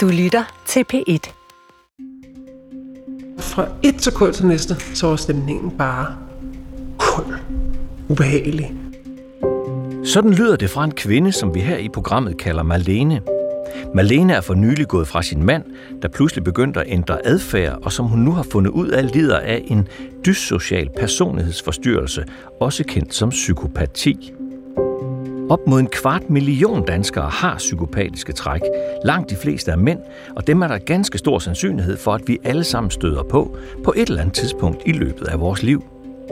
Du lytter til P1. Fra et sekund til næste, så var stemningen bare kold, ubehagelig. Sådan lyder det fra en kvinde, som vi her i programmet kalder Malene. Malene er for nylig gået fra sin mand, der pludselig begyndte at ændre adfærd, og som hun nu har fundet ud af lider af en dyssocial personlighedsforstyrrelse, også kendt som psykopati. Op mod en kvart million danskere har psykopatiske træk. Langt de fleste er mænd, og dem er der ganske stor sandsynlighed for, at vi alle sammen støder på på et eller andet tidspunkt i løbet af vores liv.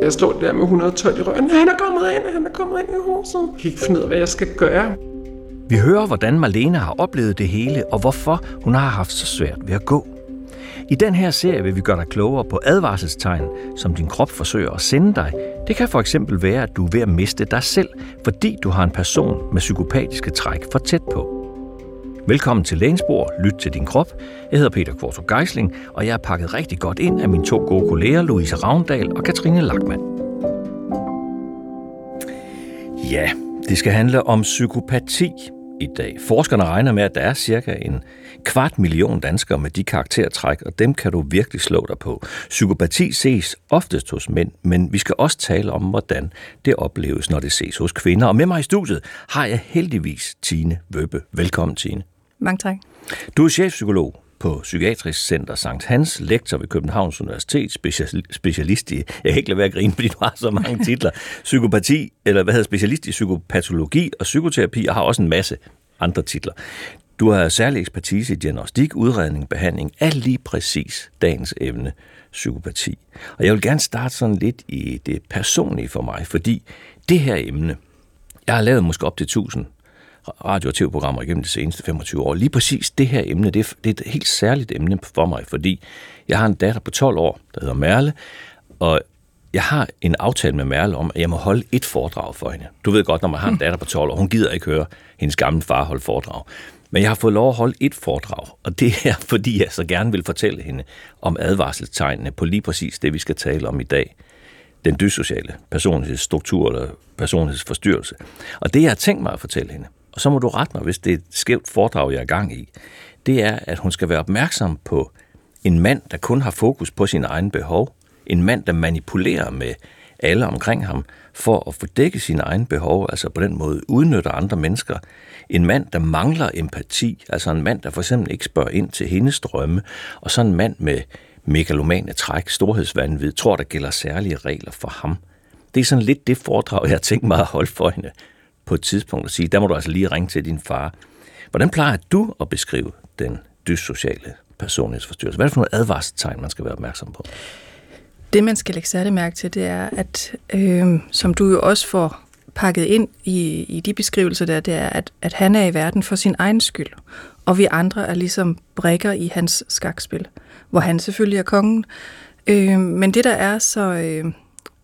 Jeg står der med 112 i røven. Han er kommet ind, han er kommet ind i huset. Jeg kan ikke finde ud af, hvad jeg skal gøre. Vi hører, hvordan Marlene har oplevet det hele, og hvorfor hun har haft så svært ved at gå. I den her serie vil vi gøre dig klogere på advarselstegn, som din krop forsøger at sende dig. Det kan for eksempel være, at du er ved at miste dig selv, fordi du har en person med psykopatiske træk for tæt på. Velkommen til Lægensborg. Lyt til din krop. Jeg hedder Peter Kvartrup Geisling, og jeg er pakket rigtig godt ind af mine to gode kolleger, Louise Ravndal og Katrine Lackmann. Ja, det skal handle om psykopati i dag. Forskerne regner med, at der er cirka en kvart million danskere med de karaktertræk, og dem kan du virkelig slå dig på. Psykopati ses oftest hos mænd, men vi skal også tale om, hvordan det opleves, når det ses hos kvinder. Og med mig i studiet har jeg heldigvis Tine Vøbbe. Velkommen, Tine. Mange tak. Du er chefpsykolog på Psykiatrisk Center Sankt Hans, lektor ved Københavns Universitet, specialist i, jeg kan ikke lade være at grine, fordi du har så mange titler, psykopati, eller hvad hedder specialist i psykopatologi og psykoterapi, og har også en masse andre titler. Du har særlig ekspertise i diagnostik, udredning, behandling af lige præcis dagens emne, psykopati. Og jeg vil gerne starte sådan lidt i det personlige for mig, fordi det her emne, jeg har lavet måske op til 1000 radio- og tv-programmer igennem de seneste 25 år. Lige præcis det her emne, det er, det er et helt særligt emne for mig, fordi jeg har en datter på 12 år, der hedder Merle, og jeg har en aftale med Merle om, at jeg må holde et foredrag for hende. Du ved godt, når man har en datter på 12 år, hun gider ikke høre hendes gamle far holde foredrag. Men jeg har fået lov at holde et foredrag, og det er, fordi jeg så gerne vil fortælle hende om advarselstegnene på lige præcis det, vi skal tale om i dag. Den dyssociale personlighedsstruktur eller personlighedsforstyrrelse. Og det, jeg har tænkt mig at fortælle hende, og så må du rette mig, hvis det er et skævt foredrag, jeg er gang i, det er, at hun skal være opmærksom på en mand, der kun har fokus på sin egen behov, en mand, der manipulerer med alle omkring ham, for at få dækket sine egne behov, altså på den måde udnytter andre mennesker. En mand, der mangler empati, altså en mand, der for eksempel ikke spørger ind til hendes drømme, og så en mand med megalomane træk, storhedsvandvid, tror, der gælder særlige regler for ham. Det er sådan lidt det foredrag, jeg har tænkt mig at holde for hende på et tidspunkt og sige, der må du altså lige ringe til din far. Hvordan plejer du at beskrive den dyssociale personlighedsforstyrrelse? Hvad er det for nogle advarselstegn, man skal være opmærksom på? Det, man skal lægge særlig mærke til, det er, at øh, som du jo også får pakket ind i, i de beskrivelser der, det er, at, at han er i verden for sin egen skyld, og vi andre er ligesom brækker i hans skakspil, hvor han selvfølgelig er kongen. Øh, men det, der er så, øh,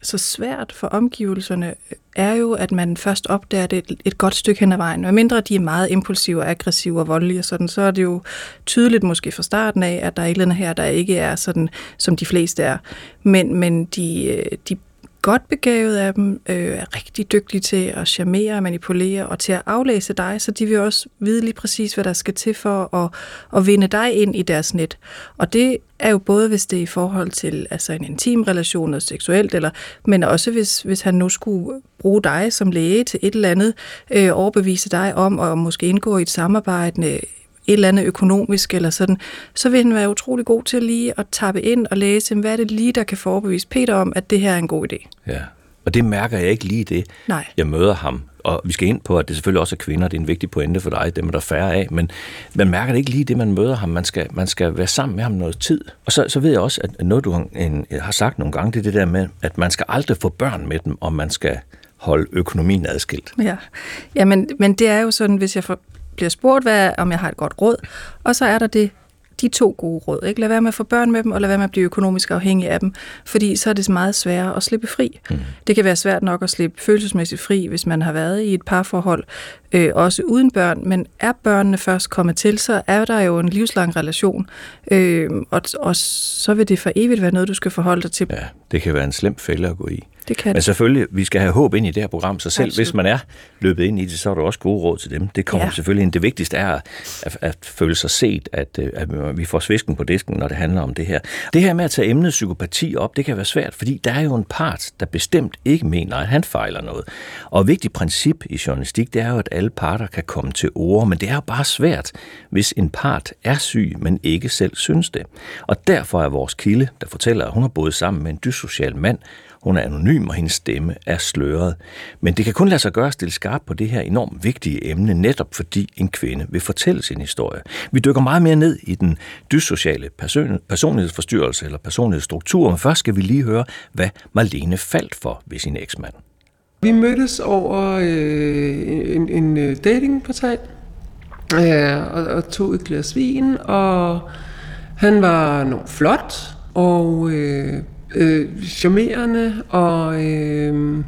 så svært for omgivelserne, er jo, at man først opdager det et, et godt stykke hen ad vejen. Og mindre de er meget impulsive og aggressive og voldelige og sådan, så er det jo tydeligt måske fra starten af, at der er et eller andet her, der ikke er sådan, som de fleste er. Men, men de, øh, de godt begavet af dem, øh, er rigtig dygtige til at charmere, manipulere og til at aflæse dig, så de vil også vide lige præcis, hvad der skal til for at, at vinde dig ind i deres net. Og det er jo både, hvis det er i forhold til altså en intim relation, noget seksuelt, eller, men også hvis, hvis han nu skulle bruge dig som læge til et eller andet, øh, overbevise dig om at måske indgå i et samarbejde et eller andet økonomisk eller sådan, så vil han være utrolig god til lige at tappe ind og læse, hvad er det lige, der kan forbevise Peter om, at det her er en god idé. Ja, og det mærker jeg ikke lige det, Nej. jeg møder ham. Og vi skal ind på, at det selvfølgelig også er kvinder, det er en vigtig pointe for dig, dem er der færre af, men man mærker det ikke lige det, man møder ham. Man skal, man skal være sammen med ham noget tid. Og så, så ved jeg også, at noget du har, en, har sagt nogle gange, det er det der med, at man skal aldrig få børn med dem, og man skal holde økonomien adskilt. Ja, ja men, men det er jo sådan, hvis jeg får, bliver spurgt, hvad, om jeg har et godt råd, og så er der det, de to gode råd. Ikke? Lad være med at få børn med dem, og lad være med at blive økonomisk afhængig af dem, fordi så er det meget sværere at slippe fri. Mm. Det kan være svært nok at slippe følelsesmæssigt fri, hvis man har været i et parforhold, øh, også uden børn, men er børnene først kommet til, så er der jo en livslang relation, øh, og, og så vil det for evigt være noget, du skal forholde dig til. Ja, det kan være en slem fælde at gå i. det kan Men det. selvfølgelig, vi skal have håb ind i det her program, så selv Absolut. hvis man er løbet ind i det, så er der også gode råd til dem. Det kommer Ja. ja. selvfølgelig ind. Det vigtigste er at, at føle sig set, at, øh, at vi får svisken på disken, når det handler om det her. Det her med at tage emnet psykopati op, det kan være svært, fordi der er jo en part, der bestemt ikke mener, at han fejler noget. Og et vigtigt princip i journalistik, det er jo, at alle parter kan komme til ord, men det er jo bare svært, hvis en part er syg, men ikke selv synes det. Og derfor er vores kilde, der fortæller, at hun har boet sammen med en dyssocial mand, hun er anonym, og hendes stemme er sløret. Men det kan kun lade sig gøre at stille skarp på det her enormt vigtige emne, netop fordi en kvinde vil fortælle sin historie. Vi dykker meget mere ned i den dyssociale person- personlighedsforstyrrelse eller personlighedsstruktur, men først skal vi lige høre, hvad Marlene faldt for ved sin eksmand. Vi mødtes over øh, en, en øh, datingportal øh, og, og tog et glas vin, og han var nok flot og øh, øh, charmerende, og øh,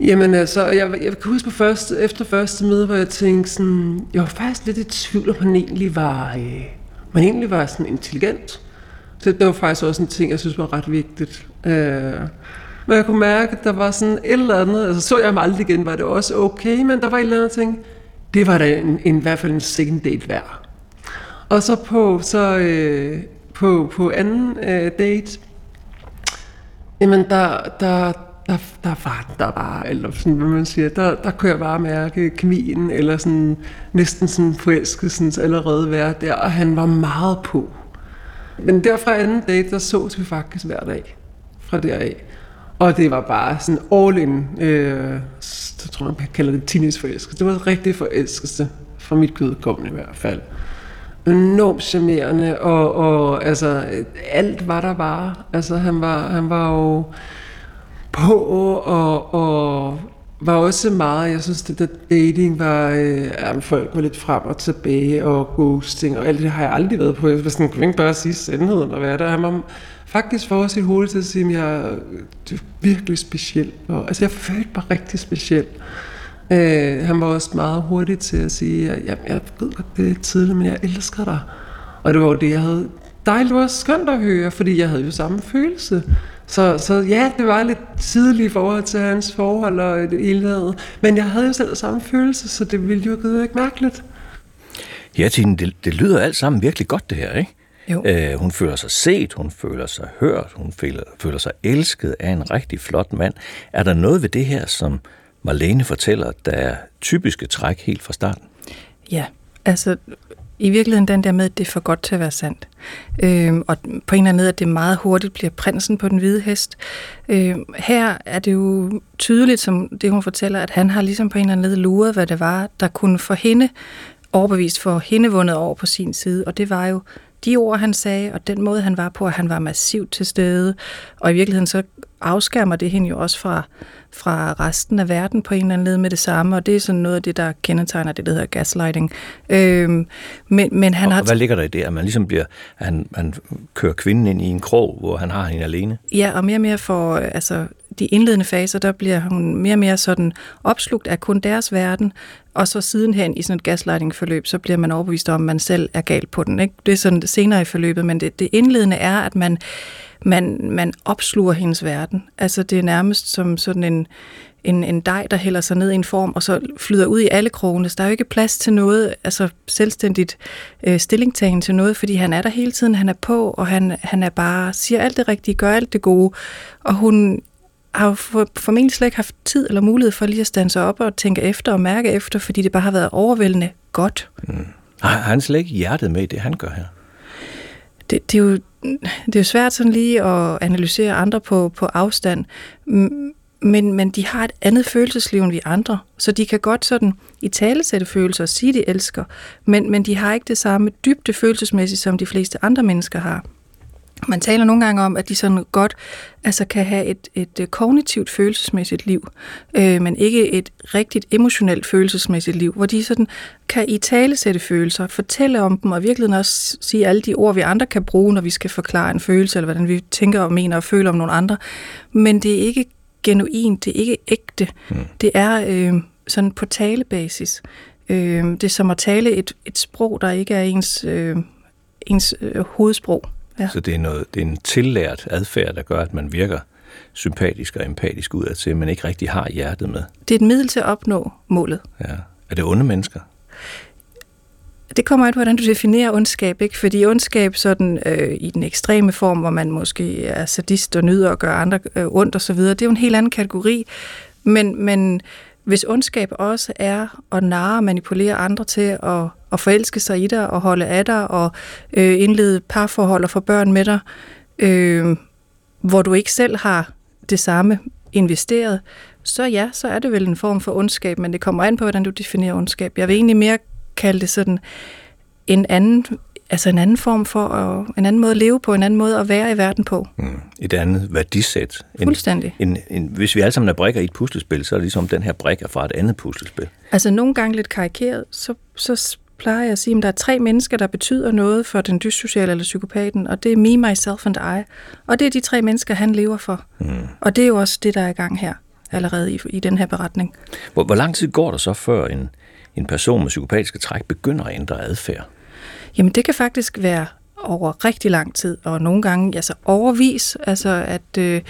jamen altså, jeg, jeg kan huske på første, efter første møde, hvor jeg tænkte sådan, jeg var faktisk lidt i tvivl, om han egentlig var, øh, man egentlig var sådan intelligent. Så det var faktisk også en ting, jeg synes var ret vigtigt. Øh, men jeg kunne mærke, at der var sådan et eller andet, altså så jeg ham aldrig igen, var det også okay, men der var et eller andet ting, det var da en, en, i hvert fald en second date værd. Og så på, så, øh, på, på anden øh, date, jamen der, der, der, der var der bare, eller sådan, hvad man siger, der, der kunne jeg bare mærke kemien, eller sådan, næsten sådan forelskelsen allerede være der, og han var meget på. Men derfra anden date, der sås vi faktisk hver dag fra deraf. Og det var bare sådan all in, øh, så tror jeg, man kalder det teenageforelskelse. Det var rigtig forelskelse, for mit kødkommende i hvert fald. Enormt charmerende, og, og altså, alt var der bare. Altså, han var, han var jo på, og, og var også meget, jeg synes, det der dating var, øh, ja, folk var lidt frem og tilbage, og ghosting, og alt det har jeg aldrig været på. Jeg var sådan, kunne ikke bare sige sandheden, og hvad der? Han var faktisk for os i hovedet til at sige, at jeg er virkelig speciel. Og, altså, jeg følte mig rigtig speciel. Øh, han var også meget hurtig til at sige, at jeg, jeg ved godt, det er tidligt, men jeg elsker dig. Og det var jo det, jeg havde dejligt, det var skønt at høre, fordi jeg havde jo samme følelse. Så, så ja, det var lidt tidligt i forhold til hans forhold og det hele Men jeg havde jo selv samme følelse, så det ville jo gå ikke mærkeligt. Ja, Tine, det, det lyder alt sammen virkelig godt, det her, ikke? Jo. Øh, hun føler sig set, hun føler sig hørt, hun føler, føler sig elsket af en rigtig flot mand. Er der noget ved det her, som Marlene fortæller, der er typiske træk helt fra starten? Ja, altså i virkeligheden den der med, at det er for godt til at være sandt. Øhm, og på en eller anden måde, at det meget hurtigt bliver prinsen på den hvide hest. Øhm, her er det jo tydeligt, som det hun fortæller, at han har ligesom på en eller anden måde luret, hvad det var, der kunne få hende overbevist, for hende vundet over på sin side. Og det var jo de ord, han sagde, og den måde, han var på, at han var massivt til stede. Og i virkeligheden så afskærmer det hende jo også fra, fra resten af verden på en eller anden led med det samme, og det er sådan noget af det, der kendetegner det, der hedder gaslighting. Øhm, men, men han og, har... hvad ligger der i det, at man ligesom bliver, at han, han kører kvinden ind i en krog, hvor han har hende alene? Ja, og mere og mere for, altså, de indledende faser, der bliver hun mere og mere sådan opslugt af kun deres verden, og så sidenhen i sådan et gaslighting-forløb, så bliver man overbevist om, at man selv er gal på den. Ikke? Det er sådan senere i forløbet, men det, det indledende er, at man, man, man opsluger hendes verden. Altså det er nærmest som sådan en, en, en dej, der hælder sig ned i en form, og så flyder ud i alle krogene. Så der er jo ikke plads til noget, altså selvstændigt øh, stillingtagen til noget, fordi han er der hele tiden, han er på, og han, han er bare, siger alt det rigtige, gør alt det gode, og hun har jo for, formentlig slet ikke haft tid eller mulighed for lige at stande sig op og tænke efter og mærke efter, fordi det bare har været overvældende godt. Mm. Har han slet ikke hjertet med i det, han gør her? Det, det, er, jo, det er jo svært sådan lige at analysere andre på, på afstand, men, men de har et andet følelsesliv end vi andre, så de kan godt sådan i tale sætte følelser og sige, de elsker, men, men de har ikke det samme dybde følelsesmæssigt, som de fleste andre mennesker har. Man taler nogle gange om, at de sådan godt altså kan have et, et kognitivt følelsesmæssigt liv, øh, men ikke et rigtigt emotionelt følelsesmæssigt liv, hvor de sådan kan i tale sætte følelser, fortælle om dem, og virkelig også sige alle de ord, vi andre kan bruge, når vi skal forklare en følelse, eller hvordan vi tænker og mener og føler om nogle andre. Men det er ikke genuint, det er ikke ægte. Mm. Det er øh, sådan på talebasis. Øh, det er som at tale et, et sprog, der ikke er ens, øh, ens øh, hovedsprog. Ja. Så det er, noget, det er en tillært adfærd, der gør, at man virker sympatisk og empatisk ud af til, men ikke rigtig har hjertet med. Det er et middel til at opnå målet. Ja. Er det onde mennesker? Det kommer an på, hvordan du definerer ondskab, ikke? Fordi ondskab sådan, øh, i den ekstreme form, hvor man måske er sadist og nyder at gøre andre øh, ondt osv., det er jo en helt anden kategori. Men, men hvis ondskab også er at narre og manipulere andre til at, at forelske sig i dig og holde af dig og øh, indlede parforhold og få børn med dig, øh, hvor du ikke selv har det samme investeret, så ja, så er det vel en form for ondskab, men det kommer an på, hvordan du definerer ondskab. Jeg vil egentlig mere kalde det sådan en anden, altså en anden form for, at, en anden måde at leve på, en anden måde at være i verden på. Mm. Et andet værdisæt. En, Fuldstændig. En, en, hvis vi alle sammen er brikker i et puslespil, så er det ligesom den her brik er fra et andet puslespil. Altså nogle gange lidt karikeret, så, så plejer jeg at sige, at der er tre mennesker, der betyder noget for den dyssociale eller psykopaten, og det er me, myself and I. Og det er de tre mennesker, han lever for. Mm. Og det er jo også det, der er i gang her, allerede i, i den her beretning. Hvor, hvor lang tid går der så, før en, en person med psykopatiske træk begynder at ændre adfærd? Jamen det kan faktisk være over rigtig lang tid, og nogle gange altså overvis, altså at øh,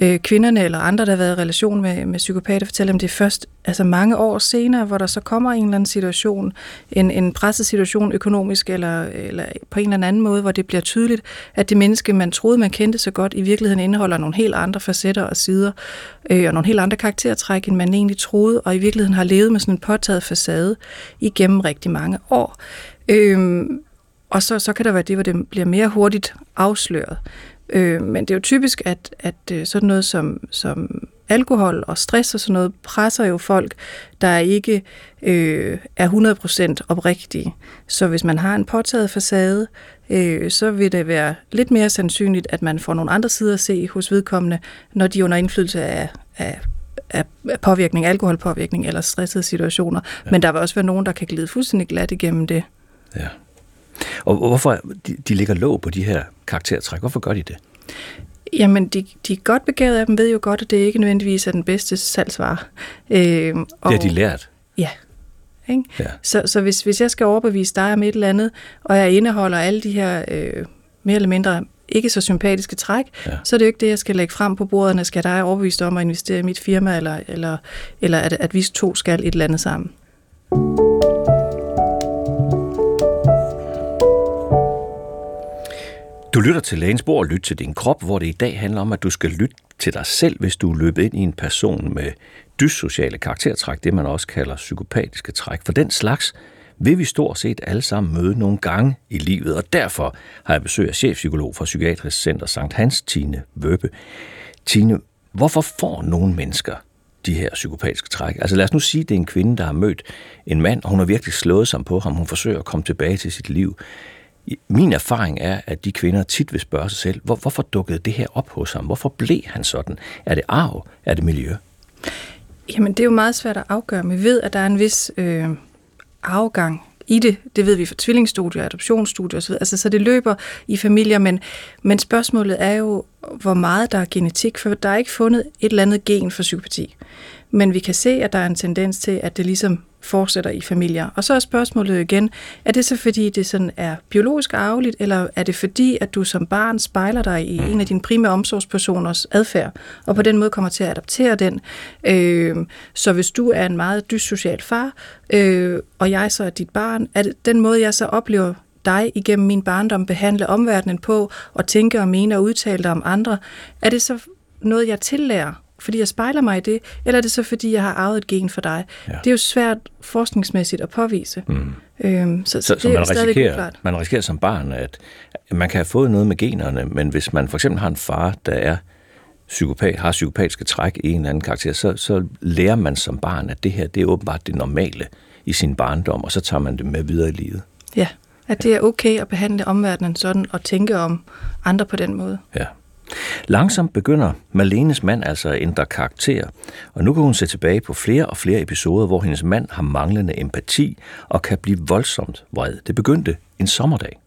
øh, kvinderne eller andre, der har været i relation med, med psykopater, fortæller dem det først altså mange år senere, hvor der så kommer en eller anden situation, en, en presset situation økonomisk eller, eller på en eller anden måde, hvor det bliver tydeligt, at det menneske, man troede, man kendte så godt, i virkeligheden indeholder nogle helt andre facetter og sider, øh, og nogle helt andre karaktertræk, end man egentlig troede, og i virkeligheden har levet med sådan en påtaget facade igennem rigtig mange år. Øh, og så, så kan der være det, hvor det bliver mere hurtigt afsløret. Øh, men det er jo typisk, at, at øh, sådan noget som, som alkohol og stress og sådan noget presser jo folk, der ikke øh, er 100% oprigtige. Så hvis man har en påtaget facade, øh, så vil det være lidt mere sandsynligt, at man får nogle andre sider at se hos vedkommende, når de er under indflydelse af, af af påvirkning, alkoholpåvirkning eller stressede situationer. Ja. Men der vil også være nogen, der kan glide fuldstændig glat igennem det. Ja. Og hvorfor de, de ligger låg på de her karaktertræk? Hvorfor gør de det? Jamen, de, de er godt begavet af dem, ved jo godt, at det ikke nødvendigvis er den bedste salgsvare. Øh, og, det har de lært? Ja. Ikke? ja. Så, så hvis, hvis jeg skal overbevise dig om et eller andet, og jeg indeholder alle de her øh, mere eller mindre ikke så sympatiske træk, ja. så er det jo ikke det, jeg skal lægge frem på bordet, når skal dig overbevise om at investere i mit firma, eller, eller, eller at, at vi to skal et eller andet sammen. Du lytter til lægens bord og lyt til din krop, hvor det i dag handler om, at du skal lytte til dig selv, hvis du er løbet ind i en person med dyssociale karaktertræk, det man også kalder psykopatiske træk. For den slags vil vi stort set alle sammen møde nogle gange i livet, og derfor har jeg besøg af chefpsykolog fra Psykiatrisk Center Sankt Hans, Tine Vøbe. Tine, hvorfor får nogle mennesker de her psykopatiske træk? Altså lad os nu sige, at det er en kvinde, der har mødt en mand, og hun har virkelig slået sig på ham. Hun forsøger at komme tilbage til sit liv. Min erfaring er, at de kvinder tit vil spørge sig selv, hvor, hvorfor dukkede det her op hos ham? Hvorfor blev han sådan? Er det arv? Er det miljø? Jamen, det er jo meget svært at afgøre. Vi ved, at der er en vis øh, afgang i det. Det ved vi fra tvillingsstudier, adoptionsstudier osv. Altså, så det løber i familier, men, men spørgsmålet er jo, hvor meget der er genetik, for der er ikke fundet et eller andet gen for psykopati. Men vi kan se, at der er en tendens til, at det ligesom fortsætter i familier. Og så er spørgsmålet igen, er det så fordi, det sådan er biologisk arveligt, eller er det fordi, at du som barn spejler dig i en af dine primære omsorgspersoners adfærd, og på den måde kommer til at adaptere den. Øh, så hvis du er en meget dyssocial far, øh, og jeg så er dit barn, er det den måde, jeg så oplever dig igennem min barndom behandle omverdenen på, og tænke og mene og udtale dig om andre, er det så noget, jeg tillærer fordi jeg spejler mig i det, eller er det så, fordi jeg har arvet et gen for dig? Ja. Det er jo svært forskningsmæssigt at påvise. Mm. Øhm, så, så, så, det så man, er risikerer, man risikerer som barn, at man kan have fået noget med generne, men hvis man for eksempel har en far, der er psykopat, har psykopatiske træk i en eller anden karakter, så, så lærer man som barn, at det her det er åbenbart det normale i sin barndom, og så tager man det med videre i livet. Ja, at det er okay at behandle omverdenen sådan, og tænke om andre på den måde. Ja. Langsomt begynder Malenes mand altså at ændre karakter, og nu kan hun se tilbage på flere og flere episoder, hvor hendes mand har manglende empati og kan blive voldsomt vred. Det begyndte en sommerdag.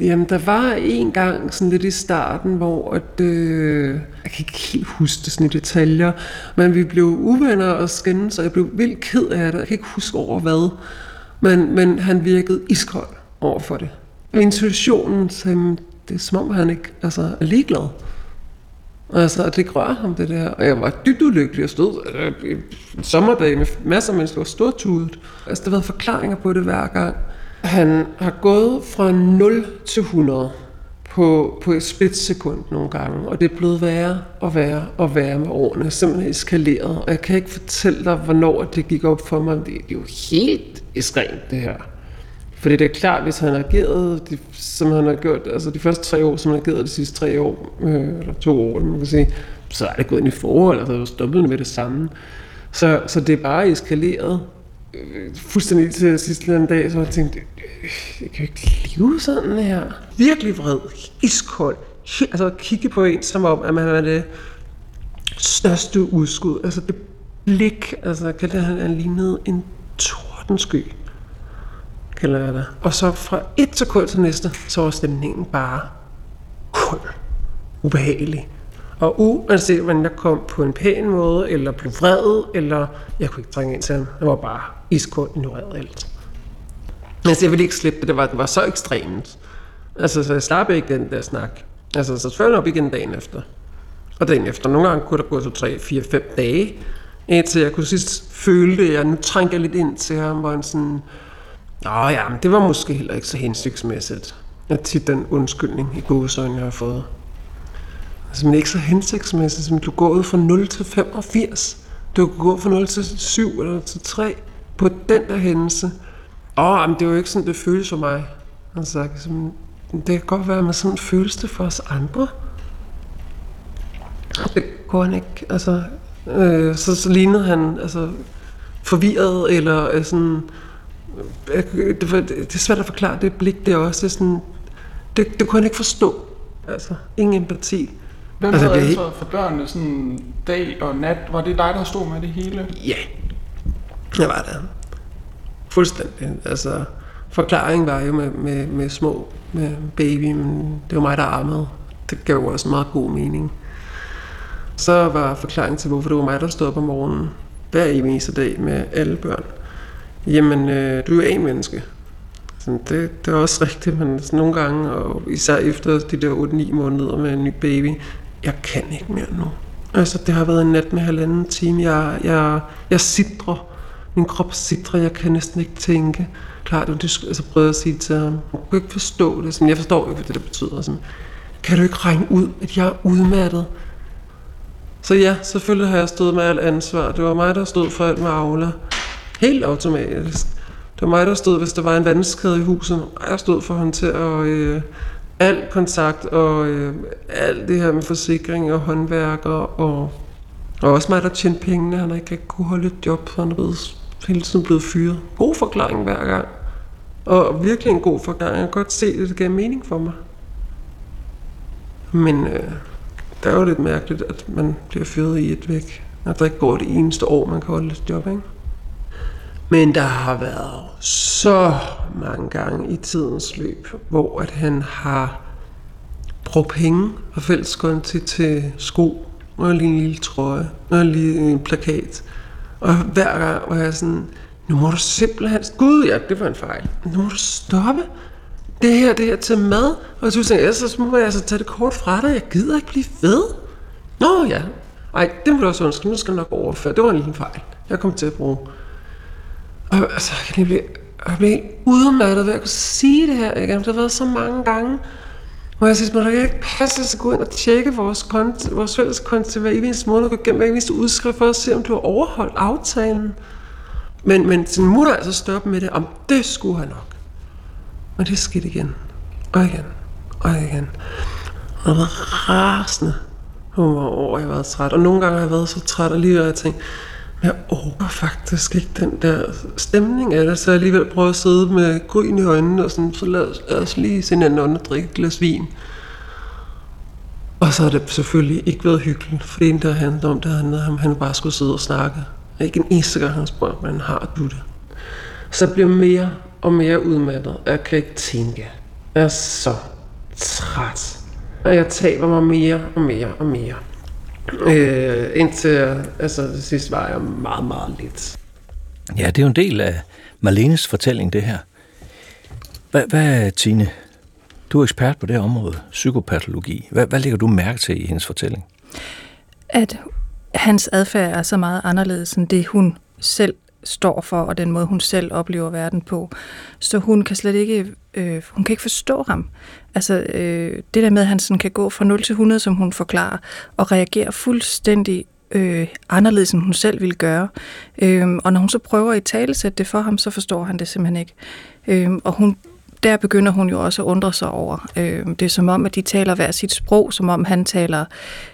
Jamen, der var en gang sådan lidt i starten, hvor at, øh, jeg kan ikke helt huske det sådan i detaljer, men vi blev uvenner og skændes, og jeg blev vildt ked af det. Jeg kan ikke huske over hvad, men, men han virkede iskold over for det. Intuitionen sagde, det er som om, han ikke altså, er ligeglad. Altså, og det rører ham, det der. Og jeg var dybt ulykkelig og stod øh, en sommerdag med masser af mennesker og stortudet. Altså, der har været forklaringer på det hver gang. Han har gået fra 0 til 100 på, på et splitsekund nogle gange, og det er blevet værre og værre og værre med årene, simpelthen eskaleret. Og jeg kan ikke fortælle dig, hvornår det gik op for mig. Det er jo helt ekstremt, det her. Fordi det er klart, hvis han har ageret, de, som han har gjort, altså de første tre år, som han har ageret de sidste tre år, øh, eller to år, man kan sige, så er det gået ind i forhold, altså det stoppet med det samme. Så, så det er bare eskaleret øh, fuldstændig til sidste en dag, så jeg tænkte, øh, jeg kan jo ikke leve sådan her. Virkelig vred, iskold, altså at kigge på en, som om, at man er det største udskud, altså det blik, altså kan han, han lignede en tordensky kalder jeg det. Og så fra et sekund til næste, så var stemningen bare kold, ubehagelig. Og uanset hvordan jeg kom på en pæn måde, eller blev vred, eller jeg kunne ikke trænge ind til ham. Det var bare iskold ignoreret alt. Men altså, jeg ville ikke slippe det, det var, det var så ekstremt. Altså, så jeg slap ikke den der snak. Altså, så førte op igen dagen efter. Og dagen efter. Nogle gange kunne der gå så tre, fire, fem dage, indtil jeg kunne sidst føle det. Jeg nu trængte jeg lidt ind til ham, hvor han sådan, Nå ja, men det var måske heller ikke så hensigtsmæssigt. At tit den undskyldning i gåsøjne, jeg har fået. Altså, men ikke så hensigtsmæssigt, som du går ud fra 0 til 85. Du kan gå fra 0 til 7 eller til 3 på den der hændelse. Åh, men det er jo ikke sådan, det føles for mig. Altså, ligesom, det kan godt være, at man sådan føles det for os andre. Det går han ikke. Altså, øh, så, så lignede han altså, forvirret, eller øh, sådan det, det er svært at forklare det blik, det er også det er sådan, det, det kunne han ikke forstå. Altså, ingen empati. Hvem altså, havde ansvaret for børnene sådan dag og nat? Var det dig, der stod med det hele? Ja, jeg var der. Fuldstændig. Altså, forklaringen var jo med, med, med små, med baby, men det var mig, der armede. Det gav jo også meget god mening. Så var forklaringen til, hvorfor det var mig, der stod op om morgenen hver eneste dag med alle børn. Jamen, øh, du er jo A-menneske. Sådan, det, det er også rigtigt, men nogle gange, og især efter de der 8-9 måneder med en ny baby, jeg kan ikke mere nu. Altså, det har været en nat med halvanden time. Jeg, jeg, jeg sidder. Min krop sidder. Jeg kan næsten ikke tænke. Klart, det altså, prøvede at sige til ham. Jeg kan ikke forstå det. Sådan, jeg forstår ikke, hvad det der betyder. Sådan, kan du ikke regne ud, at jeg er udmattet? Så ja, selvfølgelig har jeg stået med alt ansvar. Det var mig, der stod for alt med Aula. Helt automatisk. Det var mig, der stod, hvis der var en vandskade i huset. Jeg stod for at håndtere at øh, al kontakt og øh, alt det her med forsikring og håndværker og, og også mig, der tjente pengene. Han har ikke kunne holde et job, så han er blevet, hele tiden blevet fyret. God forklaring hver gang. Og virkelig en god forklaring. Jeg kan godt se, at det gav mening for mig. Men øh, det er jo lidt mærkeligt, at man bliver fyret i et væk. At der ikke går det eneste år, man kan holde et job, ikke? Men der har været så mange gange i tidens løb, hvor at han har brugt penge og fælleskonti til sko, og lige en lille trøje, og lige en plakat. Og hver gang var jeg sådan, nu må du simpelthen, gud ja, det var en fejl, nu må du stoppe. Det her, det her til mad. Og så tænkte jeg, så må jeg altså tage det kort fra dig, jeg gider ikke blive ved. Nå ja, ej, det må du også undskylde, nu skal jeg nok overføre. Det var en lille fejl. Jeg kom til at bruge og altså, jeg blev, jeg blev udmattet ved at kunne sige det her igen. Det har været så mange gange, hvor jeg man at ikke passe sig gå ind og tjekke vores, konti, vores fælles konti hver eneste måned, og gå igennem hver eneste udskrift for at se, om du har overholdt aftalen. Men, men sin mutter altså stoppe med det, om det skulle han nok. Og det skete igen, og igen, og igen. Og jeg var rasende over, jeg var træt. Og nogle gange har jeg været så træt, og lige jeg tænkt, jeg overgår faktisk ikke den der stemning af det, så jeg alligevel prøver at sidde med gryn i øjnene, og sådan, så lad os, lad os lige se under og drikke et glas vin. Og så har det selvfølgelig ikke været hyggeligt, for det der handler om, det handlede om, at han bare skulle sidde og snakke. Ikke en eneste gang, han spurgte, hvordan har du det? Så jeg bliver mere og mere udmattet, og jeg kan ikke tænke. Jeg er så træt. Og jeg taber mig mere og mere og mere. Øh, indtil altså, det sidste var jeg meget, meget lidt. Ja, det er jo en del af Marlenes fortælling, det her. Hvad, hvad Tine? Du er ekspert på det her område, psykopatologi. Hvad, hvad lægger du mærke til i hendes fortælling? at hans adfærd er så meget anderledes end det, hun selv står for, og den måde, hun selv oplever verden på. Så hun kan slet ikke, øh, hun kan ikke forstå ham. Altså, øh, det der med, at han sådan kan gå fra 0 til 100, som hun forklarer, og reagere fuldstændig øh, anderledes, end hun selv ville gøre. Øh, og når hun så prøver at tale det for ham, så forstår han det simpelthen ikke. Øh, og hun der begynder hun jo også at undre sig over. Øh, det er som om, at de taler hver sit sprog, som om han taler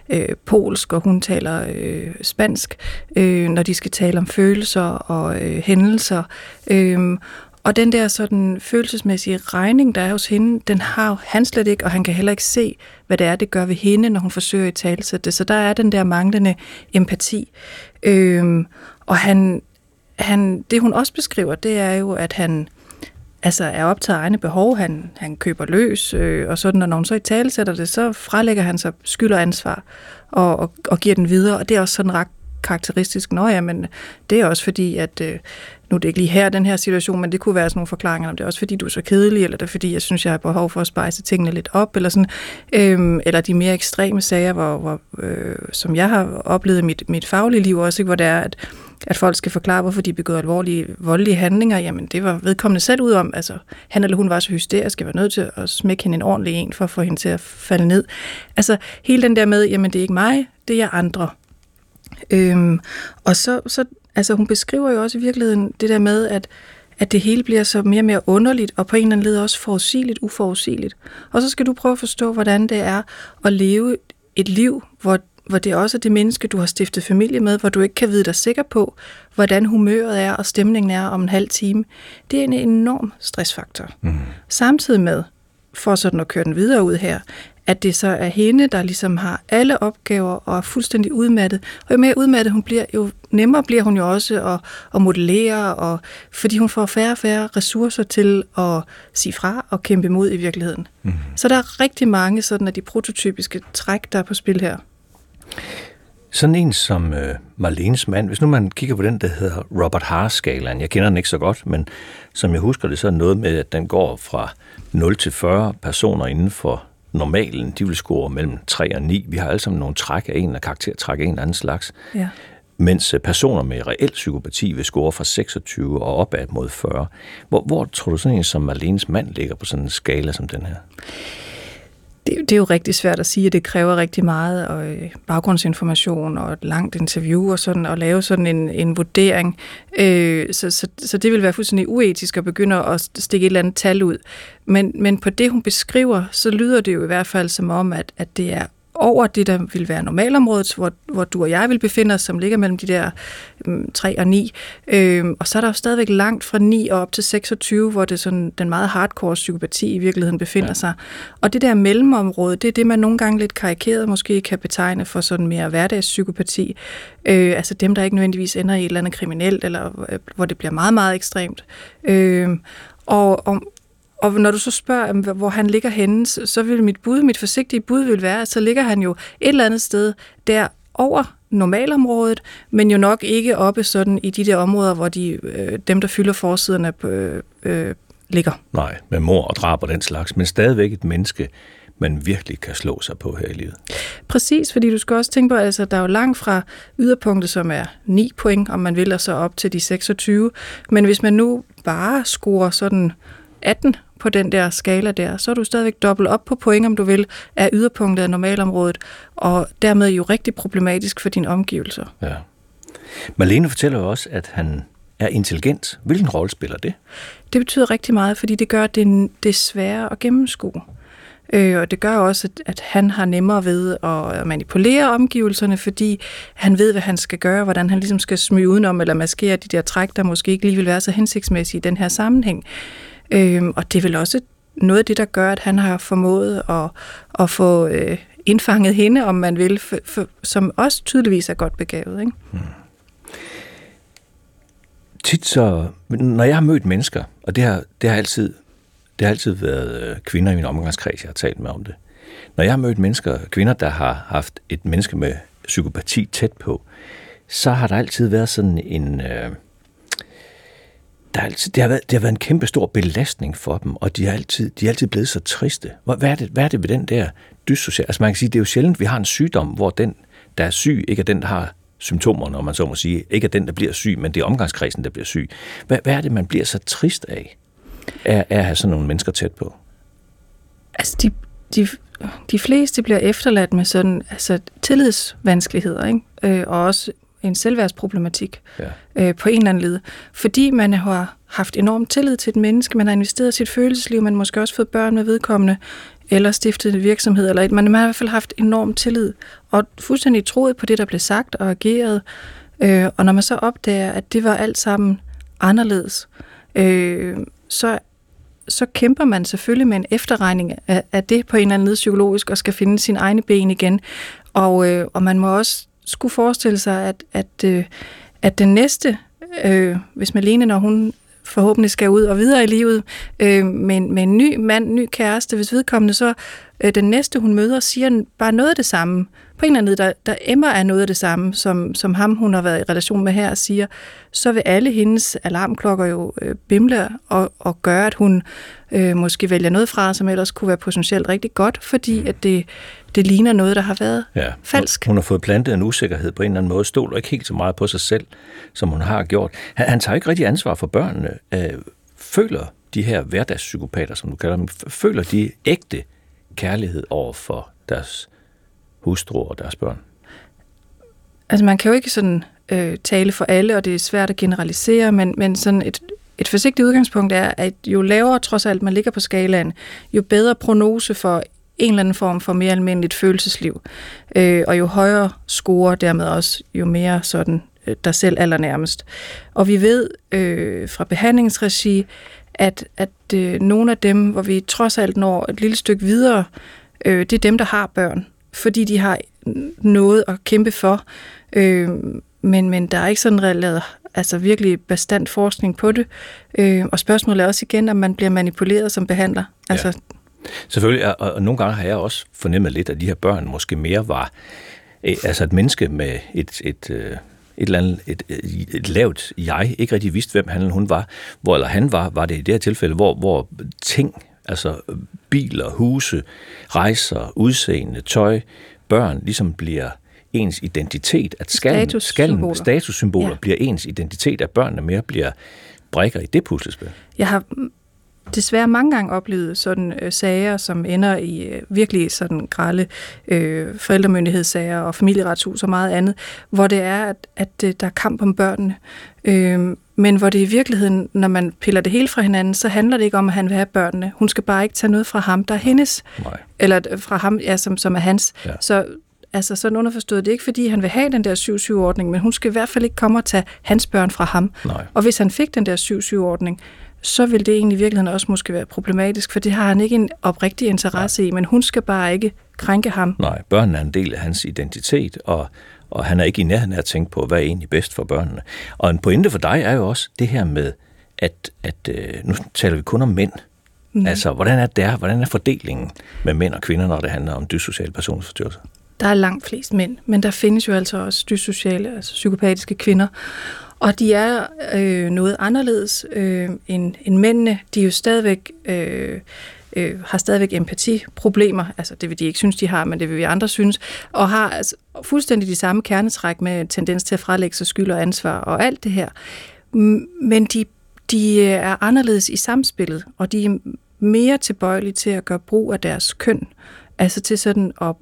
øh, polsk, og hun taler øh, spansk, øh, når de skal tale om følelser og øh, hændelser. Øh, og den der sådan følelsesmæssige regning, der er hos hende, den har han slet ikke, og han kan heller ikke se, hvad det er, det gør ved hende, når hun forsøger at tale det. Så der er den der manglende empati. Øhm, og han, han, det hun også beskriver, det er jo, at han altså er optaget af egne behov. Han, han køber løs, øh, og sådan, og når hun så i tale sætter det, så frelægger han sig skyld og ansvar og, og, og giver den videre. Og det er også sådan ret karakteristisk. Nå ja, men det er også fordi, at øh, nu er det ikke lige her, den her situation, men det kunne være sådan nogle forklaringer, om det er også fordi, du er så kedelig, eller det er fordi, jeg synes, jeg har behov for at spejse tingene lidt op, eller sådan, øhm, eller de mere ekstreme sager, hvor, hvor, øh, som jeg har oplevet i mit, mit faglige liv også, ikke, hvor det er, at at folk skal forklare, hvorfor de begåede alvorlige, voldelige handlinger, jamen det var vedkommende selv ud om. Altså, han eller hun var så hysterisk, jeg var nødt til at smække hende en ordentlig en, for at få hende til at falde ned. Altså, hele den der med, jamen det er ikke mig, det er andre. Øhm, og så, så, altså hun beskriver jo også i virkeligheden det der med, at at det hele bliver så mere og mere underligt, og på en eller anden led også forudsigeligt, uforudsigeligt. Og så skal du prøve at forstå, hvordan det er at leve et liv, hvor hvor det også er det menneske, du har stiftet familie med, hvor du ikke kan vide dig sikker på, hvordan humøret er og stemningen er om en halv time. Det er en enorm stressfaktor. Mm. Samtidig med, for sådan at køre den videre ud her, at det så er hende, der ligesom har alle opgaver og er fuldstændig udmattet. Og jo mere udmattet hun bliver, jo nemmere bliver hun jo også at, at modellere, og, fordi hun får færre og færre ressourcer til at sige fra og kæmpe imod i virkeligheden. Mm. Så der er rigtig mange sådan af de prototypiske træk, der er på spil her. Sådan en som øh, Marlenes mand, hvis nu man kigger på den, der hedder Robert Haar-skalaen, jeg kender den ikke så godt, men som jeg husker det, så er noget med, at den går fra 0 til 40 personer inden for normalen. De vil score mellem 3 og 9. Vi har alle sammen nogle træk af en, og karaktertræk af en eller anden slags. Ja. Mens øh, personer med reelt psykopati vil score fra 26 og opad mod 40. Hvor, hvor tror du sådan en som Marlenes mand ligger på sådan en skala som den her? Det, det er jo rigtig svært at sige, at det kræver rigtig meget og øh, baggrundsinformation og et langt interview og sådan, at lave sådan en, en vurdering. Øh, så, så, så det vil være fuldstændig uetisk at begynde at stikke et eller andet tal ud. Men, men på det, hun beskriver, så lyder det jo i hvert fald som om, at, at det er over det, der vil være normalområdet, hvor, hvor du og jeg vil befinde os, som ligger mellem de der um, 3 og 9. Øhm, og så er der jo stadigvæk langt fra 9 og op til 26, hvor det sådan, den meget hardcore psykopati i virkeligheden befinder ja. sig. Og det der mellemområde, det er det, man nogle gange lidt karikeret måske kan betegne for sådan mere hverdagspsykopati. Øh, altså dem, der ikke nødvendigvis ender i et eller andet kriminelt, eller øh, hvor det bliver meget, meget ekstremt. Øh, og, og, og når du så spørger, hvor han ligger henne, så vil mit bud, mit forsigtige bud vil være, at så ligger han jo et eller andet sted der over normalområdet, men jo nok ikke oppe sådan i de der områder, hvor de, øh, dem, der fylder forsiderne, øh, øh, ligger. Nej, med mor og drab og den slags, men stadigvæk et menneske, man virkelig kan slå sig på her i livet. Præcis, fordi du skal også tænke på, at altså, der er jo langt fra yderpunktet, som er 9 point, om man vil, og så op til de 26. Men hvis man nu bare scorer sådan 18 på den der skala der, så er du stadigvæk dobbelt op på point, om du vil, af yderpunktet af normalområdet, og dermed jo rigtig problematisk for dine omgivelser. Ja. Marlene fortæller jo også, at han er intelligent. Hvilken rolle spiller det? Det betyder rigtig meget, fordi det gør det, det sværere at gennemskue. Øh, og det gør også, at, at han har nemmere ved at manipulere omgivelserne, fordi han ved, hvad han skal gøre, hvordan han ligesom skal smyge udenom eller maskere de der træk, der måske ikke lige vil være så hensigtsmæssige i den her sammenhæng. Øhm, og det er vel også noget af det, der gør, at han har formået at, at få øh, indfanget hende, om man vil, for, for, som også tydeligvis er godt begavet. Ikke? Hmm. Tit så, når jeg har mødt mennesker, og det har, det har altid det har altid været øh, kvinder i min omgangskreds, jeg har talt med om det. Når jeg har mødt mennesker, kvinder, der har haft et menneske med psykopati tæt på, så har der altid været sådan en, øh, der er altid, det, har været, det har været en kæmpe stor belastning for dem, og de er altid, de er altid blevet så triste. Hvad er det, hvad er det ved den der dyssocial? Altså man kan sige, det er jo sjældent, vi har en sygdom, hvor den der er syg, ikke er den, der har symptomer, når man så må sige, ikke er den, der bliver syg, men det er omgangskredsen, der bliver syg. Hvad, hvad er det, man bliver så trist af, af, af at have sådan nogle mennesker tæt på? Altså, de, de, de fleste bliver efterladt med sådan altså, tillidsvanskeligheder, ikke? Øh, og også en selvværdsproblematik ja. øh, på en eller anden led. Fordi man har haft enorm tillid til et menneske, man har investeret sit følelsesliv, man har måske også fået børn med vedkommende, eller stiftet en virksomhed, eller et, man, man har i hvert fald haft enorm tillid, og fuldstændig troet på det, der blev sagt og ageret. Øh, og når man så opdager, at det var alt sammen anderledes, øh, så så kæmper man selvfølgelig med en efterregning af, af det på en eller anden led psykologisk, og skal finde sin egne ben igen. Og, øh, og man må også skulle forestille sig, at, at, øh, at den næste, øh, hvis Malene, når hun forhåbentlig skal ud og videre i livet øh, med, en, med en ny mand, ny kæreste, hvis vedkommende, så øh, den næste, hun møder, siger bare noget af det samme. På en eller anden der, der emmer er noget af det samme, som, som ham, hun har været i relation med her, siger, så vil alle hendes alarmklokker jo øh, bimle og, og gøre, at hun øh, måske vælger noget fra, som ellers kunne være potentielt rigtig godt, fordi at det, det ligner noget, der har været ja, falsk. Hun har fået plantet en usikkerhed på en eller anden måde, stoler ikke helt så meget på sig selv, som hun har gjort. Han, han tager ikke rigtig ansvar for børnene. Øh, føler de her hverdagspsykopater, som du kalder dem, føler de ægte kærlighed over for deres hustruer og deres børn? Altså man kan jo ikke sådan øh, tale for alle, og det er svært at generalisere, men, men sådan et, et forsigtigt udgangspunkt er, at jo lavere trods alt man ligger på skalaen, jo bedre prognose for en eller anden form for mere almindeligt følelsesliv. Øh, og jo højere score dermed også, jo mere sådan øh, dig selv allernærmest. Og vi ved øh, fra behandlingsregi, at, at øh, nogle af dem, hvor vi trods alt når et lille stykke videre, øh, det er dem, der har børn, fordi de har noget at kæmpe for. Øh, men, men der er ikke sådan lavet altså virkelig bestandt forskning på det. Øh, og spørgsmålet er også igen, om man bliver manipuleret som behandler. Altså, ja. Selvfølgelig, og, og nogle gange har jeg også fornemmet lidt, at de her børn måske mere var øh, altså et menneske med et, et, øh, et eller andet, et, et lavt jeg, ikke rigtig vidste, hvem han eller hun var, hvor eller han var, var det i det her tilfælde, hvor, hvor ting, altså biler, huse, rejser, udseende, tøj, børn, ligesom bliver ens identitet, at skallen, skallen statussymboler ja. bliver ens identitet, at børnene mere bliver brækker i det puslespil. Jeg har desværre mange gange oplevet sådan øh, sager, som ender i øh, virkelig sådan grælde øh, forældremyndighedssager og familieretshus og meget andet, hvor det er, at, at øh, der er kamp om børnene. Øh, men hvor det i virkeligheden, når man piller det hele fra hinanden, så handler det ikke om, at han vil have børnene. Hun skal bare ikke tage noget fra ham, der er hendes. Nej. Eller fra ham, ja, som, som er hans. Ja. Så altså sådan underforstået, det er ikke fordi, han vil have den der 7-7-ordning, men hun skal i hvert fald ikke komme og tage hans børn fra ham. Nej. Og hvis han fik den der 7-7-ordning, så vil det egentlig i virkeligheden også måske være problematisk, for det har han ikke en oprigtig interesse Nej. i, men hun skal bare ikke krænke ham. Nej, børnene er en del af hans identitet, og, og han er ikke i nærheden af at tænke på, hvad er egentlig bedst for børnene. Og en pointe for dig er jo også det her med, at, at øh, nu taler vi kun om mænd. Mm. Altså, hvordan er det Hvordan er fordelingen med mænd og kvinder, når det handler om dyssociale personlighedsforstyrrelser? Der er langt flest mænd, men der findes jo altså også dyssociale, altså psykopatiske kvinder. Og de er øh, noget anderledes øh, end, end mændene. De er jo stadigvæk... Øh, øh, har stadigvæk empatiproblemer, altså det vil de ikke synes, de har, men det vil vi andre synes, og har altså, fuldstændig de samme kernetræk med tendens til at frelægge sig skyld og ansvar og alt det her. Men de, de øh, er anderledes i samspillet, og de er mere tilbøjelige til at gøre brug af deres køn, altså til sådan at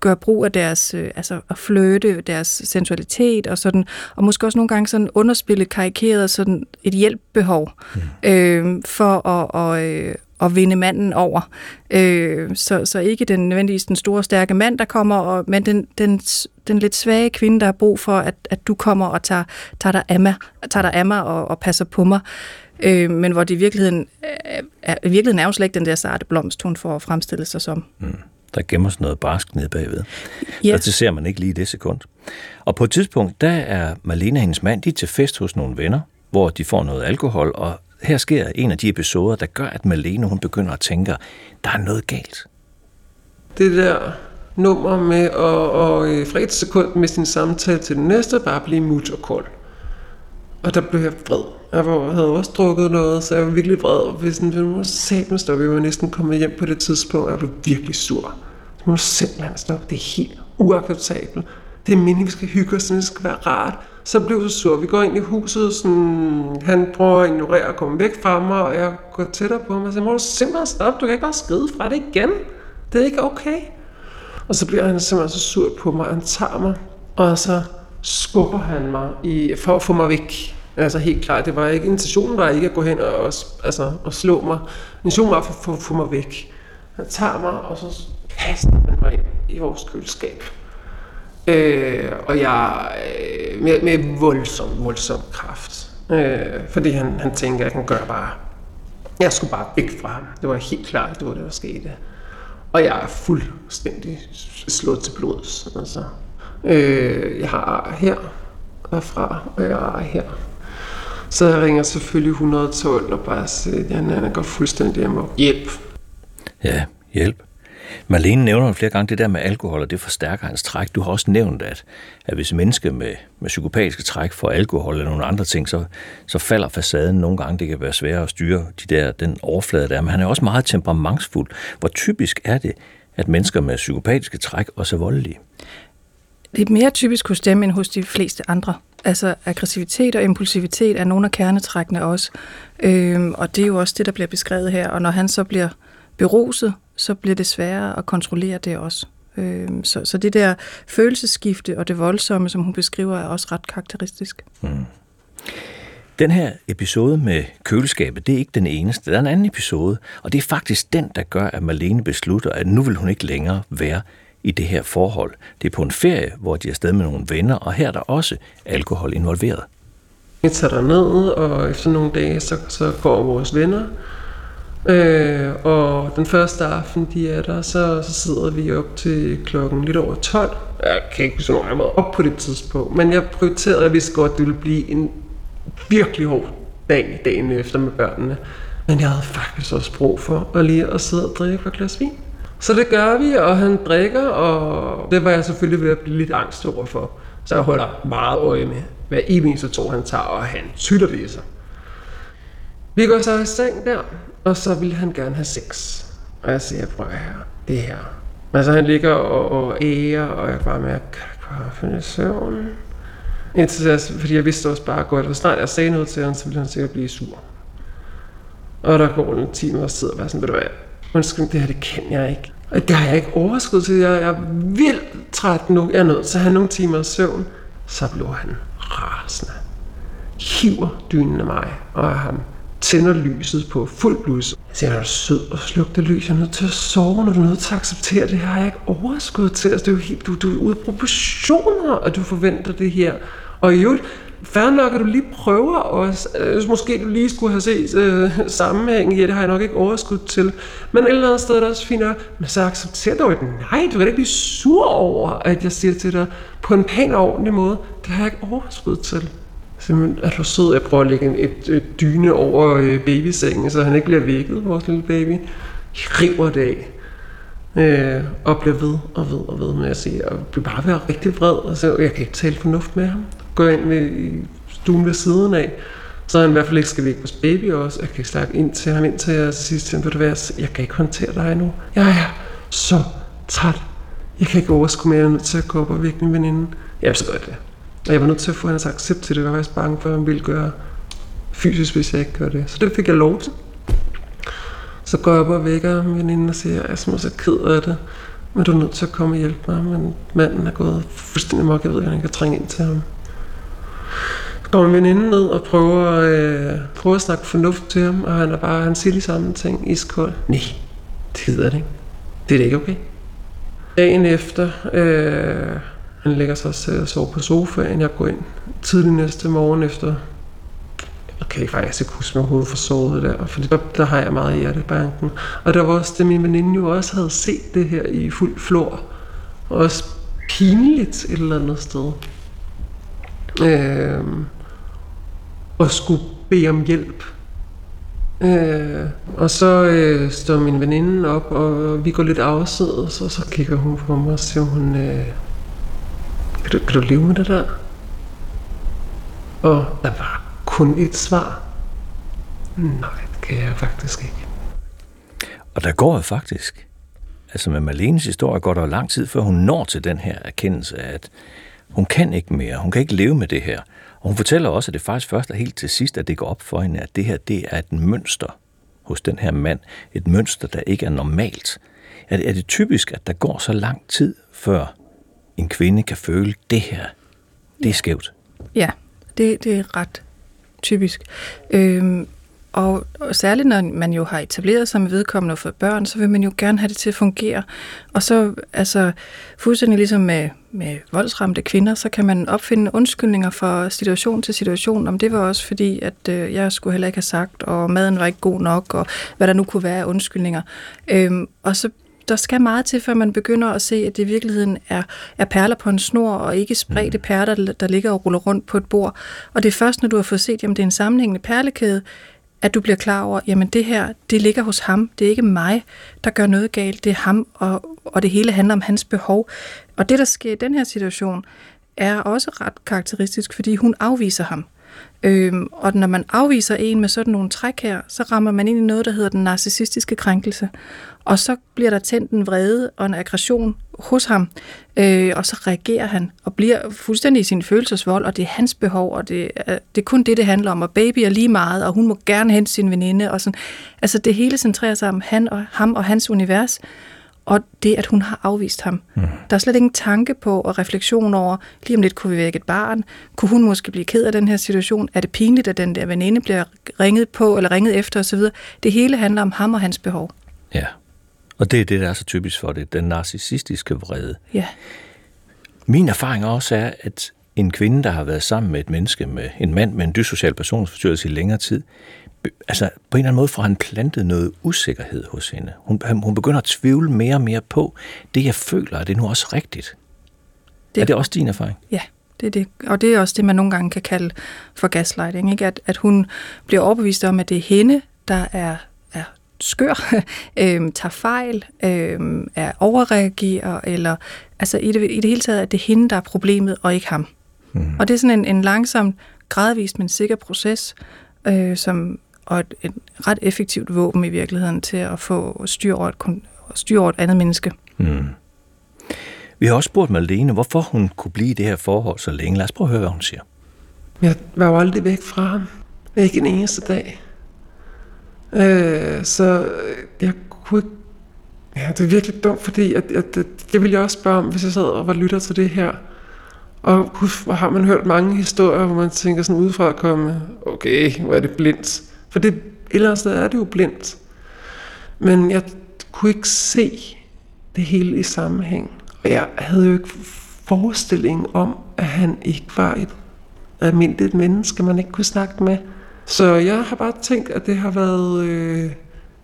gøre brug af deres, øh, altså at flirte, deres sensualitet og sådan, og måske også nogle gange sådan underspille karikeret sådan et hjælpbehov mm. øh, for at, og, øh, at vinde manden over. Øh, så, så ikke den nødvendigvis den store, stærke mand, der kommer, og, men den, den, den lidt svage kvinde, der har brug for, at, at du kommer og tager, tager, dig af mig, tager dig af mig og, og passer på mig. Øh, men hvor det i virkeligheden, er, i virkeligheden er jo slet ikke den der sarte blomst, hun får at fremstille sig som. Mm der gemmer sig noget barsk nede bagved. Ja. Og det ser man ikke lige i det sekund. Og på et tidspunkt, der er Malene og hendes mand, de er til fest hos nogle venner, hvor de får noget alkohol, og her sker en af de episoder, der gør, at Malene hun begynder at tænke, der er noget galt. Det der nummer med at, og, fra et sekund med sin samtale til den næste, bare blive mut og kold. Og der blev jeg vred. Jeg var, havde også drukket noget, så jeg var virkelig vred. Og hvis den må satme stoppe. Jeg var næsten kommet hjem på det tidspunkt, og jeg blev virkelig sur. Så må simpelthen stoppe. Det er helt uacceptabelt. Det er meningen, vi skal hygge os, det skal være rart. Så blev så sur. Vi går ind i huset, sådan, han prøver at ignorere at komme væk fra mig, og jeg går tættere på ham og siger, må du simpelthen stoppe, du kan ikke bare skride fra det igen. Det er ikke okay. Og så bliver han simpelthen så sur på mig, han tager mig, og så skubber han mig i, for at få mig væk. Altså helt klart, det var ikke, intentionen var ikke at gå hen og, altså, og slå mig. Intentionen var for at få mig væk. Han tager mig, og så kaster han mig ind i vores køleskab. Øh, og jeg øh, med, med voldsom, voldsom kraft. Øh, fordi han, han tænker, at han gør bare... Jeg skulle bare væk fra ham. Det var helt klart, det var det, der skete. Og jeg er fuldstændig slået til blods. Altså. Øh, jeg har her derfra, og jeg er her. Så jeg ringer selvfølgelig 112 og bare siger, at han går fuldstændig amok. Hjælp. Ja, hjælp. Marlene nævner flere gange det der med alkohol, og det forstærker hans træk. Du har også nævnt, at, at hvis mennesker med, med psykopatiske træk får alkohol eller nogle andre ting, så, så falder facaden nogle gange. Det kan være svært at styre de der, den overflade der, men han er også meget temperamentsfuld. Hvor typisk er det, at mennesker med psykopatiske træk også er voldelige? Det er mere typisk hos dem end hos de fleste andre. Altså aggressivitet og impulsivitet er nogle af kernetrækkene også. Øhm, og det er jo også det, der bliver beskrevet her. Og når han så bliver beruset, så bliver det sværere at kontrollere det også. Øhm, så, så det der følelsesskifte og det voldsomme, som hun beskriver, er også ret karakteristisk. Mm. Den her episode med køleskabet, det er ikke den eneste. Der er en anden episode, og det er faktisk den, der gør, at Marlene beslutter, at nu vil hun ikke længere være i det her forhold. Det er på en ferie, hvor de er afsted med nogle venner, og her er der også alkohol involveret. Vi tager ned, og efter nogle dage, så, så går vores venner. Øh, og den første aften, de er der, så, så sidder vi op til klokken lidt over 12. Jeg kan ikke så meget op på det tidspunkt, men jeg prioriterede, at jeg vidste godt, at det ville blive en virkelig hård dag dagen efter med børnene. Men jeg havde faktisk også brug for at lige at sidde og drikke et glas vin. Så det gør vi, og han drikker, og det var jeg selvfølgelig ved at blive lidt angst over for. Så jeg holder meget øje med, hvad eneste tog han tager, og han tytter det i sig. Vi går så i seng der, og så vil han gerne have sex. Og jeg siger, prøv her, det her. Altså han ligger og, og æger, og jeg bare med, kan jeg bare finde søvn? Indtil jeg, fordi jeg vidste også bare godt, hvor snart jeg sagde noget til ham, så ville han sikkert blive sur. Og der går en time og sidder og bare sådan, ved du hvad, undskyld, det her, det kan jeg ikke. Og det har jeg ikke overskud til. Jeg er vildt træt nu. Jeg er nødt til at have nogle timer søvn. Så blev han rasende. Hiver dynen af mig og af ham. Tænder lyset på fuld blus. Jeg siger, er du sød og sluk det lys. Jeg er nødt til at sove, når du er nødt til at acceptere det. har jeg ikke overskud til. Altså, det er jo helt, du, du er ude af proportioner, og du forventer det her. Og i øvrigt, Færre nok, at du lige prøver også. Øh, måske du lige skulle have set øh, sammenhængen. Ja, det har jeg nok ikke overskud til. Men et eller andet sted er det også fint nok. Men så accepterer du et nej. Du kan ikke blive sur over, at jeg siger til dig på en pæn og ordentlig måde. Det har jeg ikke overskud til. Simpelthen, er du sød? Jeg prøver at lægge et, et dyne over øh, babysengen, så han ikke bliver vækket, vores lille baby. Jeg river det af. Øh, og bliver ved og ved og ved med at sige, og bliver bare være rigtig vred, og så jeg kan ikke tale fornuft med ham Går ind ved, i stuen ved siden af, så han i hvert fald ikke skal væk hos baby også. Jeg kan ikke snakke ind til ham, indtil jeg til sidst siger, du være, jeg kan ikke håndtere dig nu. Jeg er så træt. Jeg kan ikke overskue mere, jeg er nødt til at gå op og vække min veninde. Jeg så godt det. Og jeg var nødt til at få hans accept til det. Jeg var faktisk bange for, at han ville gøre fysisk, hvis jeg ikke gør det. Så det fik jeg lov til. Så går jeg op og vækker min veninde og siger, jeg er så ked af det. Men du er nødt til at komme og hjælpe mig. Men manden er gået fuldstændig mok. Jeg ved, ikke, han kan trænge ind til ham går min veninde ned og prøver, øh, prøver at snakke fornuft til ham, og han er bare, han siger de samme ting iskold. Nej, det hedder det ikke. Det er det ikke okay. Dagen efter, øh, han lægger sig til at sove på sofaen. Jeg går ind tidlig næste morgen efter jeg kan ikke faktisk ikke huske mig hovedet for såret der, for der, der har jeg meget i hjertebanken. Og der var også det, min veninde jo også havde set det her i fuld flor. Og også pinligt et eller andet sted. Øh, og skulle bede om hjælp. Øh, og så øh, står min veninde op, og vi går lidt afsides, og så kigger hun på mig og siger hun, øh, kan, du, kan du leve med det der? Og der var kun et svar. Nej, det kan jeg faktisk ikke. Og der går faktisk, altså med Malenes historie går der lang tid, før hun når til den her erkendelse af, at Hun kan ikke mere. Hun kan ikke leve med det her. Og hun fortæller også, at det faktisk først er helt til sidst, at det går op for hende, at det her det er et mønster hos den her mand. Et mønster, der ikke er normalt. Er det, er det typisk, at der går så lang tid, før en kvinde kan føle, det her, det er skævt? Ja, det, det er ret typisk. Øhm, og, og særligt når man jo har etableret sig med vedkommende for børn, så vil man jo gerne have det til at fungere. Og så, altså, fuldstændig ligesom med, med voldsramte kvinder, så kan man opfinde undskyldninger for situation til situation. Om det var også fordi, at øh, jeg skulle heller ikke have sagt, og maden var ikke god nok, og hvad der nu kunne være af undskyldninger. Øhm, og så der skal meget til, før man begynder at se, at det i virkeligheden er, er perler på en snor, og ikke spredte perler, der ligger og ruller rundt på et bord. Og det er først, når du har fået set, at det er en sammenhængende perlekæde, at du bliver klar over, jamen det her, det ligger hos ham. Det er ikke mig, der gør noget galt. Det er ham, og, og det hele handler om hans behov. Og det, der sker i den her situation, er også ret karakteristisk, fordi hun afviser ham. Øhm, og når man afviser en med sådan nogle træk her, så rammer man ind i noget, der hedder den narcissistiske krænkelse. Og så bliver der tændt en vrede og en aggression hos ham, øh, og så reagerer han og bliver fuldstændig i sin følelsesvold, og det er hans behov, og det er, det er kun det, det handler om, og baby er lige meget, og hun må gerne hente sin veninde, og sådan. Altså det hele centrerer sig om han og, ham og hans univers, og det, at hun har afvist ham. Mm. Der er slet ingen tanke på og refleksion over, lige om lidt kunne vi vække et barn, kunne hun måske blive ked af den her situation, er det pinligt, at den der veninde bliver ringet på, eller ringet efter osv. Det hele handler om ham og hans behov. Ja, og det er det, der er så typisk for det, den narcissistiske vrede. Ja. Min erfaring også er, at en kvinde, der har været sammen med et menneske, med en mand med en dysocial personlighedsforstyrrelse i længere tid, altså på en eller anden måde får han plantet noget usikkerhed hos hende. Hun, hun begynder at tvivle mere og mere på, det jeg føler, er det nu også rigtigt? Det, er det også din erfaring? Ja, det er det. Og det er også det, man nogle gange kan kalde for gaslighting. Ikke? At, at hun bliver overbevist om, at det er hende, der er, er skør, øh, tager fejl, øh, er overreagerer, eller altså i det, i det hele taget, at det er hende, der er problemet, og ikke ham. Mm. Og det er sådan en, en langsom, gradvist, men sikker proces, øh, som, og et, et ret effektivt våben i virkeligheden til at få styr over et, styr over et andet menneske. Mm. Vi har også spurgt Malene, hvorfor hun kunne blive i det her forhold så længe. Lad os prøve at høre, hvad hun siger. Jeg var jo aldrig væk fra ham. Ikke en eneste dag. Øh, så jeg kunne ikke... Ja, det er virkelig dumt, fordi at, at, at, det ville jeg også spørge om, hvis jeg sad og var lytter til det her. Og hvor har man hørt mange historier, hvor man tænker sådan udefra at komme, okay, hvor er det blindt. For det, ellers er det jo blindt. Men jeg kunne ikke se det hele i sammenhæng. Og jeg havde jo ikke forestilling om, at han ikke var et almindeligt menneske, man ikke kunne snakke med. Så jeg har bare tænkt, at det har været øh,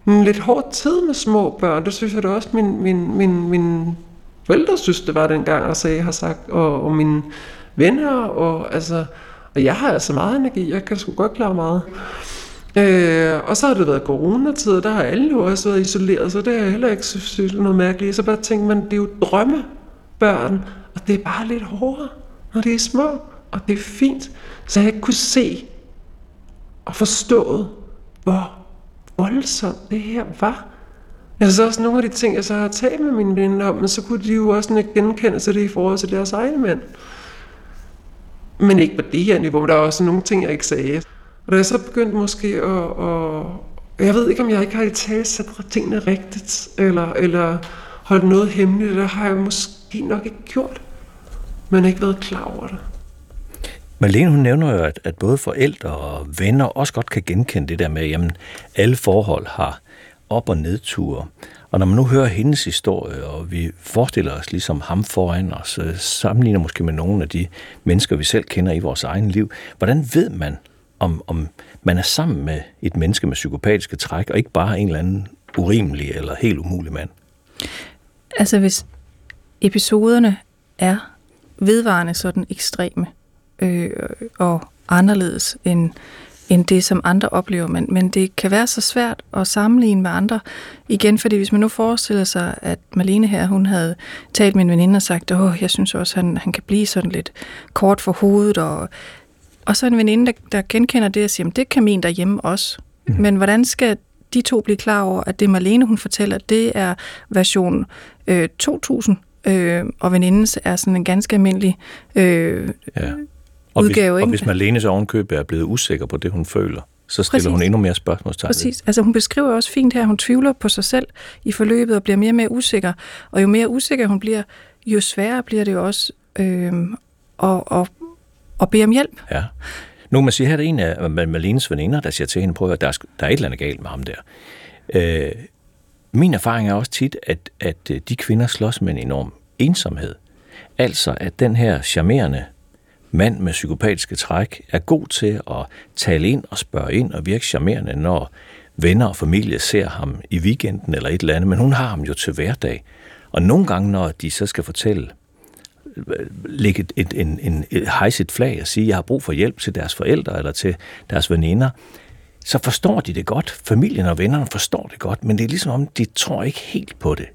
en lidt hård tid med små børn. Det synes jeg da også, min, min, min, min forældre synes, det var dengang, og så jeg har sagt, og, og mine venner, og altså, og jeg har altså meget energi, jeg kan sgu godt klare meget. Øh, og så har det været coronatid, og der har alle jo også været isoleret, så det er heller ikke synes, noget mærkeligt. Så bare tænker man, det er jo drømmebørn, og det er bare lidt hårdere, når det er små, og det er fint. Så jeg ikke kunne se og forstået, hvor voldsomt det her var. Altså også nogle af de ting, jeg så har talt med mine venner om, men så kunne de jo også ikke genkende sig det i forhold til deres egne mænd. Men ikke på det her niveau, men der er også nogle ting, jeg ikke sagde. Og da jeg så begyndte måske at, at jeg ved ikke, om jeg ikke har i tale sat tingene rigtigt, eller, eller holdt noget hemmeligt, der har jeg måske nok ikke gjort, men ikke været klar over det. Malene, hun nævner jo, at, at både forældre og venner også godt kan genkende det der med, at alle forhold har op- og nedture. Og når man nu hører hendes historie, og vi forestiller os ligesom ham foran os, øh, sammenligner måske med nogle af de mennesker, vi selv kender i vores egen liv, hvordan ved man, om, om man er sammen med et menneske med psykopatiske træk, og ikke bare en eller anden urimelig eller helt umulig mand? Altså hvis episoderne er vedvarende sådan ekstreme, øh, og anderledes end, end det, som andre oplever. Men, men det kan være så svært at sammenligne med andre. Igen, fordi hvis man nu forestiller sig, at Malene her, hun havde talt med en veninde og sagt, åh, jeg synes også, han, han kan blive sådan lidt kort for hovedet, og, og så en veninde, der, der genkender det og siger, det kan min derhjemme også. Mm. Men hvordan skal de to blive klar over, at det Malene, hun fortæller, det er version øh, 2000 øh, og venindens er sådan en ganske almindelig øh, Ja. Og, Udgave, hvis, og ikke? hvis Marlenes ovenkøb er blevet usikker på det, hun føler, så stiller Præcis. hun endnu mere spørgsmålstegn. Præcis. Altså hun beskriver også fint her, at hun tvivler på sig selv i forløbet og bliver mere og mere usikker. Og jo mere usikker hun bliver, jo sværere bliver det jo også øh, at, at, og bede om hjælp. Ja. Nu kan man sige, her er der en af Malines Malenes veninder, der siger til hende, prøv at der er, der er et eller andet galt med ham der. Øh, min erfaring er også tit, at, at øh, de kvinder slås med en enorm ensomhed. Altså, at den her charmerende mand med psykopatiske træk er god til at tale ind og spørge ind og virke charmerende, når venner og familie ser ham i weekenden eller et eller andet, men hun har ham jo til hverdag. Og nogle gange, når de så skal fortælle lægge et, et, en, en, et hejse et flag og sige, jeg har brug for hjælp til deres forældre eller til deres veninder, så forstår de det godt. Familien og vennerne forstår det godt, men det er ligesom om, de tror ikke helt på det.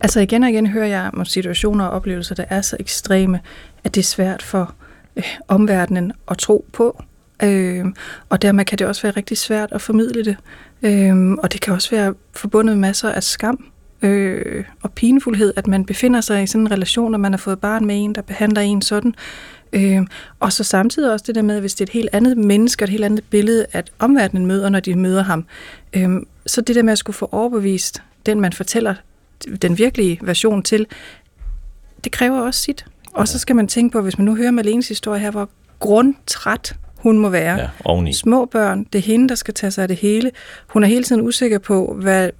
Altså igen og igen hører jeg om situationer og oplevelser, der er så ekstreme, at det er svært for øh, omverdenen at tro på. Øh, og dermed kan det også være rigtig svært at formidle det. Øh, og det kan også være forbundet med masser af skam øh, og pinefuldhed, at man befinder sig i sådan en relation, og man har fået barn med en, der behandler en sådan. Øh, og så samtidig også det der med, hvis det er et helt andet menneske, et helt andet billede, at omverdenen møder, når de møder ham. Øh, så det der med at skulle få overbevist den, man fortæller den virkelige version til, det kræver også sit. Og så skal man tænke på, hvis man nu hører Malenes historie her, hvor grundtræt hun må være. Ja, oveni. Små børn, det er hende, der skal tage sig af det hele. Hun er hele tiden usikker på, hvad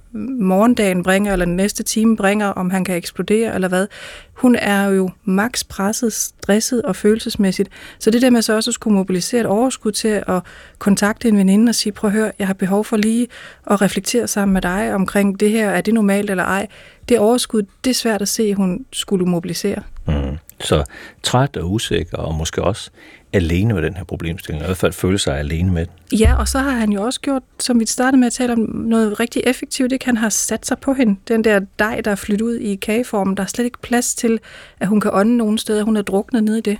morgendagen bringer, eller den næste time bringer, om han kan eksplodere, eller hvad. Hun er jo max presset, stresset og følelsesmæssigt. Så det der med så også at skulle mobilisere et overskud til at kontakte en veninde og sige, prøv at høre, jeg har behov for lige at reflektere sammen med dig omkring det her, er det normalt eller ej. Det overskud, det er svært at se, hun skulle mobilisere. Mm. Så træt og usikker, og måske også alene med den her problemstilling, og i hvert fald føle sig alene med den. Ja, og så har han jo også gjort, som vi startede med at tale om, noget rigtig effektivt. Det han har sat sig på hende. Den der dej, der er flyttet ud i kageformen, der er slet ikke plads til, at hun kan ånde nogen steder. Hun er druknet ned i det.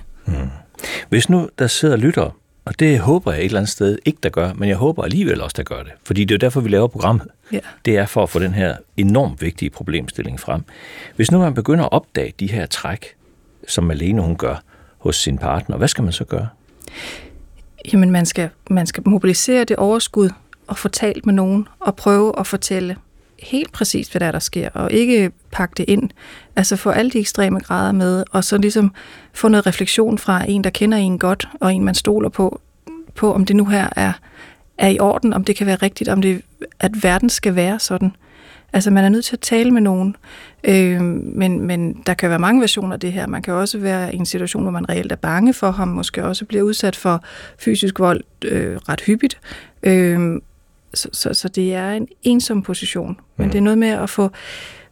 Hvis nu der sidder lyttere, og det håber jeg et eller andet sted ikke, der gør, men jeg håber alligevel også, der gør det. Fordi det er jo derfor, vi laver programmet. Ja. Det er for at få den her enormt vigtige problemstilling frem. Hvis nu man begynder at opdage de her træk, som Malene hun gør hos sin partner, hvad skal man så gøre? Jamen, man skal, man skal mobilisere det overskud og få talt med nogen og prøve at fortælle helt præcis, hvad der, er, der sker, og ikke pakke det ind. Altså få alle de ekstreme grader med, og så ligesom få noget refleksion fra en, der kender en godt, og en, man stoler på, på om det nu her er, er i orden, om det kan være rigtigt, om det, at verden skal være sådan. Altså, man er nødt til at tale med nogen, øh, men, men der kan være mange versioner af det her. Man kan også være i en situation, hvor man reelt er bange for ham, måske også bliver udsat for fysisk vold øh, ret hyppigt. Øh, så, så, så det er en ensom position. Men det er noget med at få,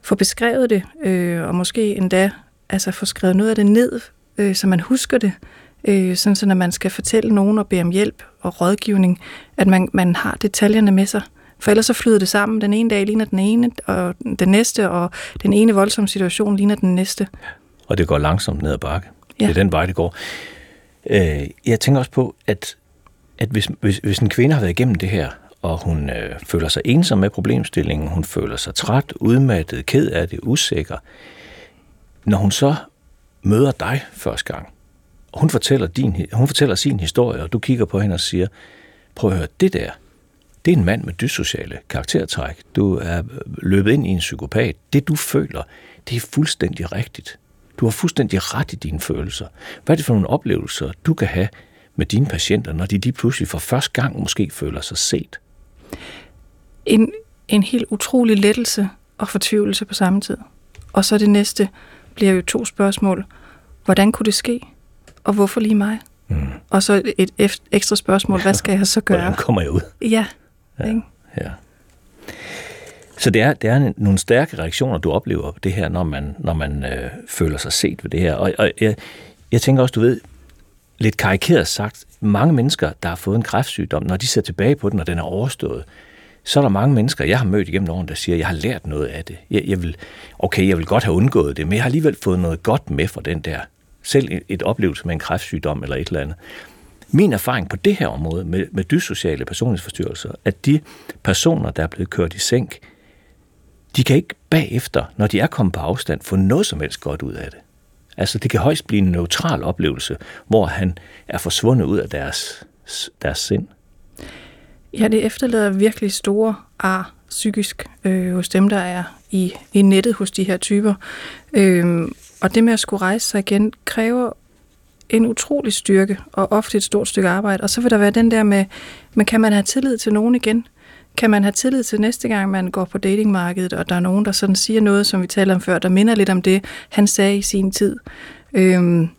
få beskrevet det, øh, og måske endda altså få skrevet noget af det ned, øh, så man husker det. Øh, sådan så når man skal fortælle nogen og bede om hjælp og rådgivning, at man, man har detaljerne med sig. For ellers så flyder det sammen. Den ene dag ligner den ene, og den næste, og den ene voldsomme situation ligner den næste. Og det går langsomt ned ad bakke. Ja. Det er den vej, det går. Øh, jeg tænker også på, at, at hvis, hvis, hvis en kvinde har været igennem det her, og hun øh, føler sig ensom med problemstillingen, hun føler sig træt, udmattet, ked af det, usikker, når hun så møder dig første gang, og hun fortæller, din, hun fortæller sin historie, og du kigger på hende og siger, prøv at høre, det der, det er en mand med dyssociale karaktertræk. Du er løbet ind i en psykopat. Det du føler, det er fuldstændig rigtigt. Du har fuldstændig ret i dine følelser. Hvad er det for nogle oplevelser, du kan have med dine patienter, når de lige pludselig for første gang måske føler sig set? En, en helt utrolig lettelse og fortvivlelse på samme tid. Og så det næste bliver jo to spørgsmål. Hvordan kunne det ske? Og hvorfor lige mig? Mm. Og så et ekstra spørgsmål. Hvad skal jeg så gøre? Hvordan kommer jeg ud? Ja, ja. Ikke? Ja. Så det er, det er nogle stærke reaktioner, du oplever på det her, når man, når man øh, føler sig set ved det her. Og, og jeg, jeg tænker også, du ved, lidt karikeret sagt, mange mennesker, der har fået en kræftsygdom, når de ser tilbage på den, og den er overstået, så er der mange mennesker, jeg har mødt igennem årene, der siger, jeg har lært noget af det. Jeg, jeg vil, okay, jeg vil godt have undgået det, men jeg har alligevel fået noget godt med fra den der. Selv et, et oplevelse med en kræftsygdom eller et eller andet. Min erfaring på det her område med, med dyssociale personlighedsforstyrrelser, at de personer, der er blevet kørt i sænk, de kan ikke bagefter, når de er kommet på afstand, få noget som helst godt ud af det. Altså, det kan højst blive en neutral oplevelse, hvor han er forsvundet ud af deres, deres sind. Ja, det efterlader virkelig store ar psykisk øh, hos dem, der er i, i nettet hos de her typer. Øh, og det med at skulle rejse sig igen kræver en utrolig styrke og ofte et stort stykke arbejde. Og så vil der være den der med, men kan man have tillid til nogen igen? Kan man have tillid til næste gang, man går på datingmarkedet, og der er nogen, der sådan siger noget, som vi talte om før, der minder lidt om det, han sagde i sin tid. Øhm,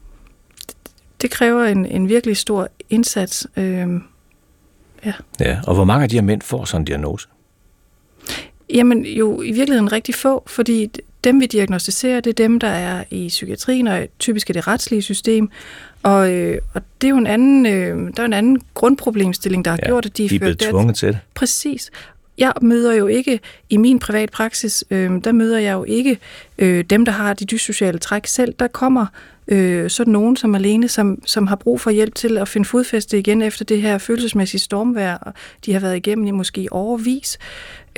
det kræver en, en virkelig stor indsats. Øhm, ja. ja, og hvor mange af de her mænd får sådan en diagnose? Jamen jo i virkeligheden rigtig få, fordi dem vi diagnostiserer, det er dem, der er i psykiatrien, og typisk i det retslige system. Og, øh, og det er jo en anden, øh, der er en anden grundproblemstilling, der har ja, gjort, at de er blevet tvunget til det. Præcis. Jeg møder jo ikke, i min privat praksis, øh, der møder jeg jo ikke øh, dem, der har de dyssociale træk selv. Der kommer øh, sådan nogen som alene, som, som har brug for hjælp til at finde fodfæste igen efter det her følelsesmæssige stormvær, de har været igennem i måske overvis.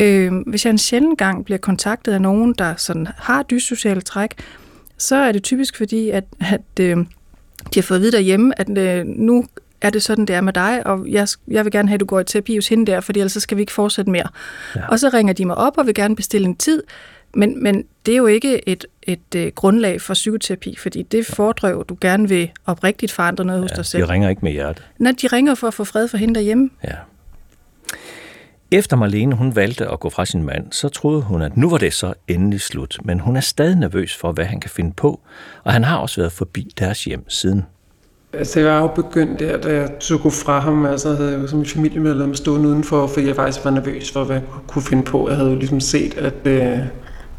Øh, hvis jeg en sjældent gang bliver kontaktet af nogen, der sådan har dyssociale træk, så er det typisk fordi, at, at øh, de har fået at vide derhjemme, at øh, nu er det sådan, det er med dig, og jeg, jeg vil gerne have, at du går i terapi hos hende der, fordi ellers så skal vi ikke fortsætte mere. Ja. Og så ringer de mig op og vil gerne bestille en tid, men, men det er jo ikke et, et, et øh, grundlag for psykoterapi, fordi det fordrer du gerne vil oprigtigt forandre noget ja, hos dig selv. de ringer ikke med hjertet. Nej, de ringer for at få fred for hende derhjemme. Ja. Efter Marlene hun valgte at gå fra sin mand, så troede hun, at nu var det så endelig slut. Men hun er stadig nervøs for, hvad han kan finde på, og han har også været forbi deres hjem siden. Altså, jeg var jo begyndt der, da jeg tog gå fra ham. Altså, havde jeg jo som familiemedlem stået udenfor, fordi jeg faktisk var nervøs for, hvad jeg kunne finde på. Jeg havde jo ligesom set, at øh,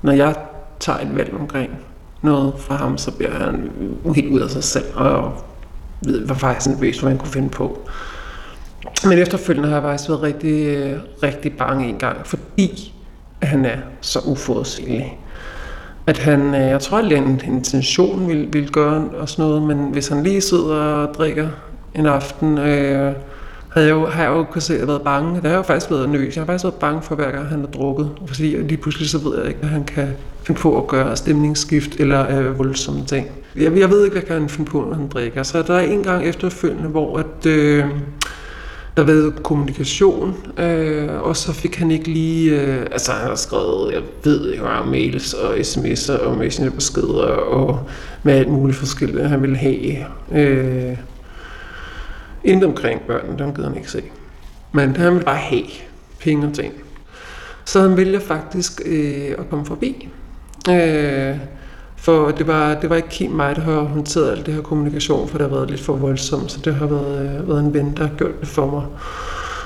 når jeg tager et valg omkring noget fra ham, så bliver han helt ud af sig selv, og ved, var faktisk nervøs for, hvad han kunne finde på. Men efterfølgende har jeg faktisk været rigtig, rigtig bange en gang, fordi han er så uforudsigelig. At han, øh, jeg tror at en intention vil, vil gøre os noget, men hvis han lige sidder og drikker en aften, øh, havde jeg jo, har jeg jo kunnet se, at jeg været bange. Det har jeg jo faktisk været nervøs. Jeg har faktisk været bange for, hver gang han har drukket. Fordi lige pludselig så ved jeg ikke, hvad han kan finde på at gøre stemningsskift eller øh, voldsomme ting. Jeg, jeg ved ikke, hvad kan han finde på, når han drikker. Så der er en gang efterfølgende, hvor at, øh, der ved kommunikation, øh, og så fik han ikke lige, øh, altså han har skrevet, jeg ved ikke hvor mails og sms'er og messengerbeskeder og med alt muligt forskelligt, han ville have. Øh, Intet omkring børnene, dem gider han ikke se. Men han ville bare have penge og ting. Så han vælger faktisk øh, at komme forbi. Øh, for det var, det var ikke helt mig, der har håndteret alt det her kommunikation, for det har været lidt for voldsomt, så det har været, øh, været en ven, der har gjort det for mig.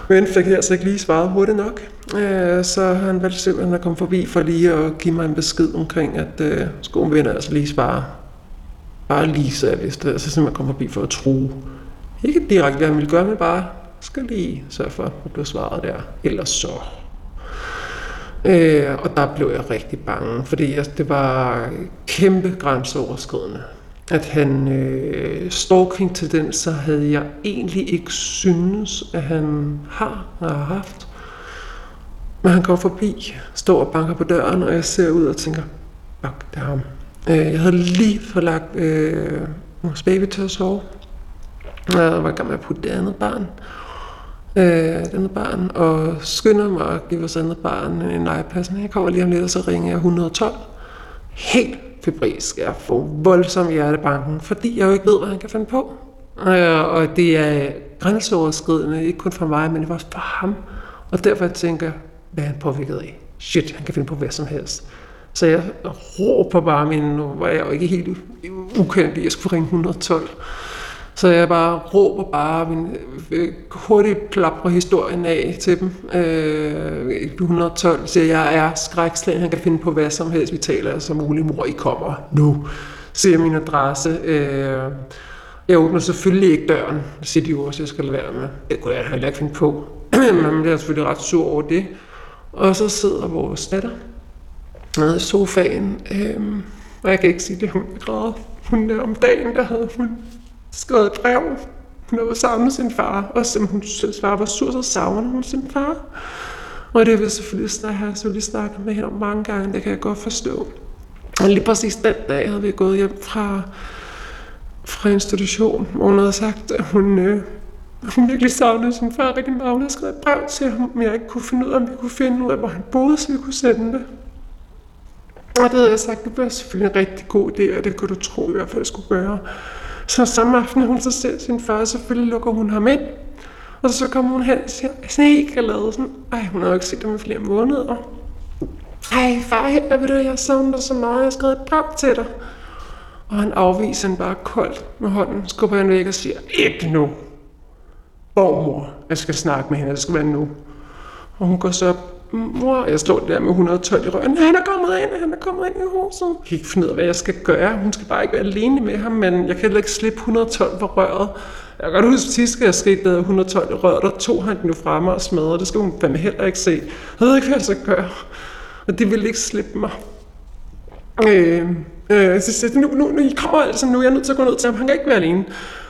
Men fik jeg altså ikke lige svaret hurtigt nok, øh, så han valgte simpelthen at komme forbi for lige at give mig en besked omkring, at øh, skoen vil altså lige spare. Bare lige så jeg vidste, altså simpelthen kom forbi for at tro. Ikke direkte, hvad han ville gøre, men bare skal lige sørge for, at du svaret der. Ellers så Øh, og der blev jeg rigtig bange, fordi altså, det var kæmpe grænseoverskridende. At han øh, stalking-tendenser havde jeg egentlig ikke synes, at han har og har haft. Men han går forbi, står og banker på døren, og jeg ser ud og tænker, fuck, det er ham. Øh, jeg havde lige forlagt øh, vores baby til at sove. Jeg var i gang med at putte det andet barn øh, øh, denne barn, og skynder mig at give vores andet barn en iPad. Jeg kommer lige om lidt, og så ringer jeg 112. Helt febrilsk. Jeg får voldsom hjertebanken, fordi jeg jo ikke ved, hvad han kan finde på. Øh, og det er grænseoverskridende, ikke kun for mig, men også for ham. Og derfor tænker jeg, hvad er han påvirket af? Shit, han kan finde på hvad som helst. Så jeg råber bare min, nu var jeg jo ikke helt ukendt jeg skulle ringe 112. Så jeg bare råber bare min øh, hurtigt plapper historien af til dem. Øh, 112 siger, jeg er skrækslagen, han kan finde på hvad som helst. Vi taler som muligt, mor, I kommer nu. Siger min adresse. Øh, jeg åbner selvfølgelig ikke døren, siger de også, jeg skal lade være med. Det kunne jeg heller ikke finde på. Men jeg er selvfølgelig ret sur over det. Og så sidder vores datter nede i sofaen, øh, og jeg kan ikke sige det, hun græder. Hun der om dagen, der havde hun skrevet et brev. Hun havde savnet sin far, og som hun synes far var sur, så savner hun sin far. Og det vil jeg selvfølgelig snakke, have selvfølgelig snakket med hende om mange gange, det kan jeg godt forstå. Og lige præcis den dag havde vi gået hjem fra, fra institution, hvor hun havde sagt, at hun, øh, hun virkelig savnede sin far rigtig meget. Hun havde skrevet et brev til ham, men jeg ikke kunne finde ud af, om vi kunne finde ud af, hvor han boede, så vi kunne sende det. Og det havde jeg sagt, det var selvfølgelig en rigtig god idé, og det kunne du tro i hvert fald, skulle gøre. Så samme aften, hun så ser sin far, selvfølgelig lukker hun ham ind. Og så kommer hun hen og siger, sådan helt glad, sådan, ej, hun har jo ikke set ham i flere måneder. Ej, far, her ved du, jeg savner dig så meget, jeg har skrevet et brev til dig. Og han afviser hende bare koldt med hånden, skubber hende væk og siger, ikke nu. Borgmor, jeg skal snakke med hende, det skal være nu. Og hun går så op, mor, jeg står der med 112 i røven, han er kommet ind, han er kommet ind i huset. Jeg kan ikke finde ud af, hvad jeg skal gøre. Hun skal bare ikke være alene med ham, men jeg kan heller ikke slippe 112 på røret. Jeg kan godt huske, at sidst jeg skete der 112 i røret, der tog han den jo frem og smadrede. Det skal hun fandme heller ikke se. Jeg ved ikke, hvad jeg skal gøre. Og det ville ikke slippe mig. Øh, øh, så siger nu, nu, nu, I kommer altså, nu er jeg nødt til at gå ned til ham. Han kan ikke være alene.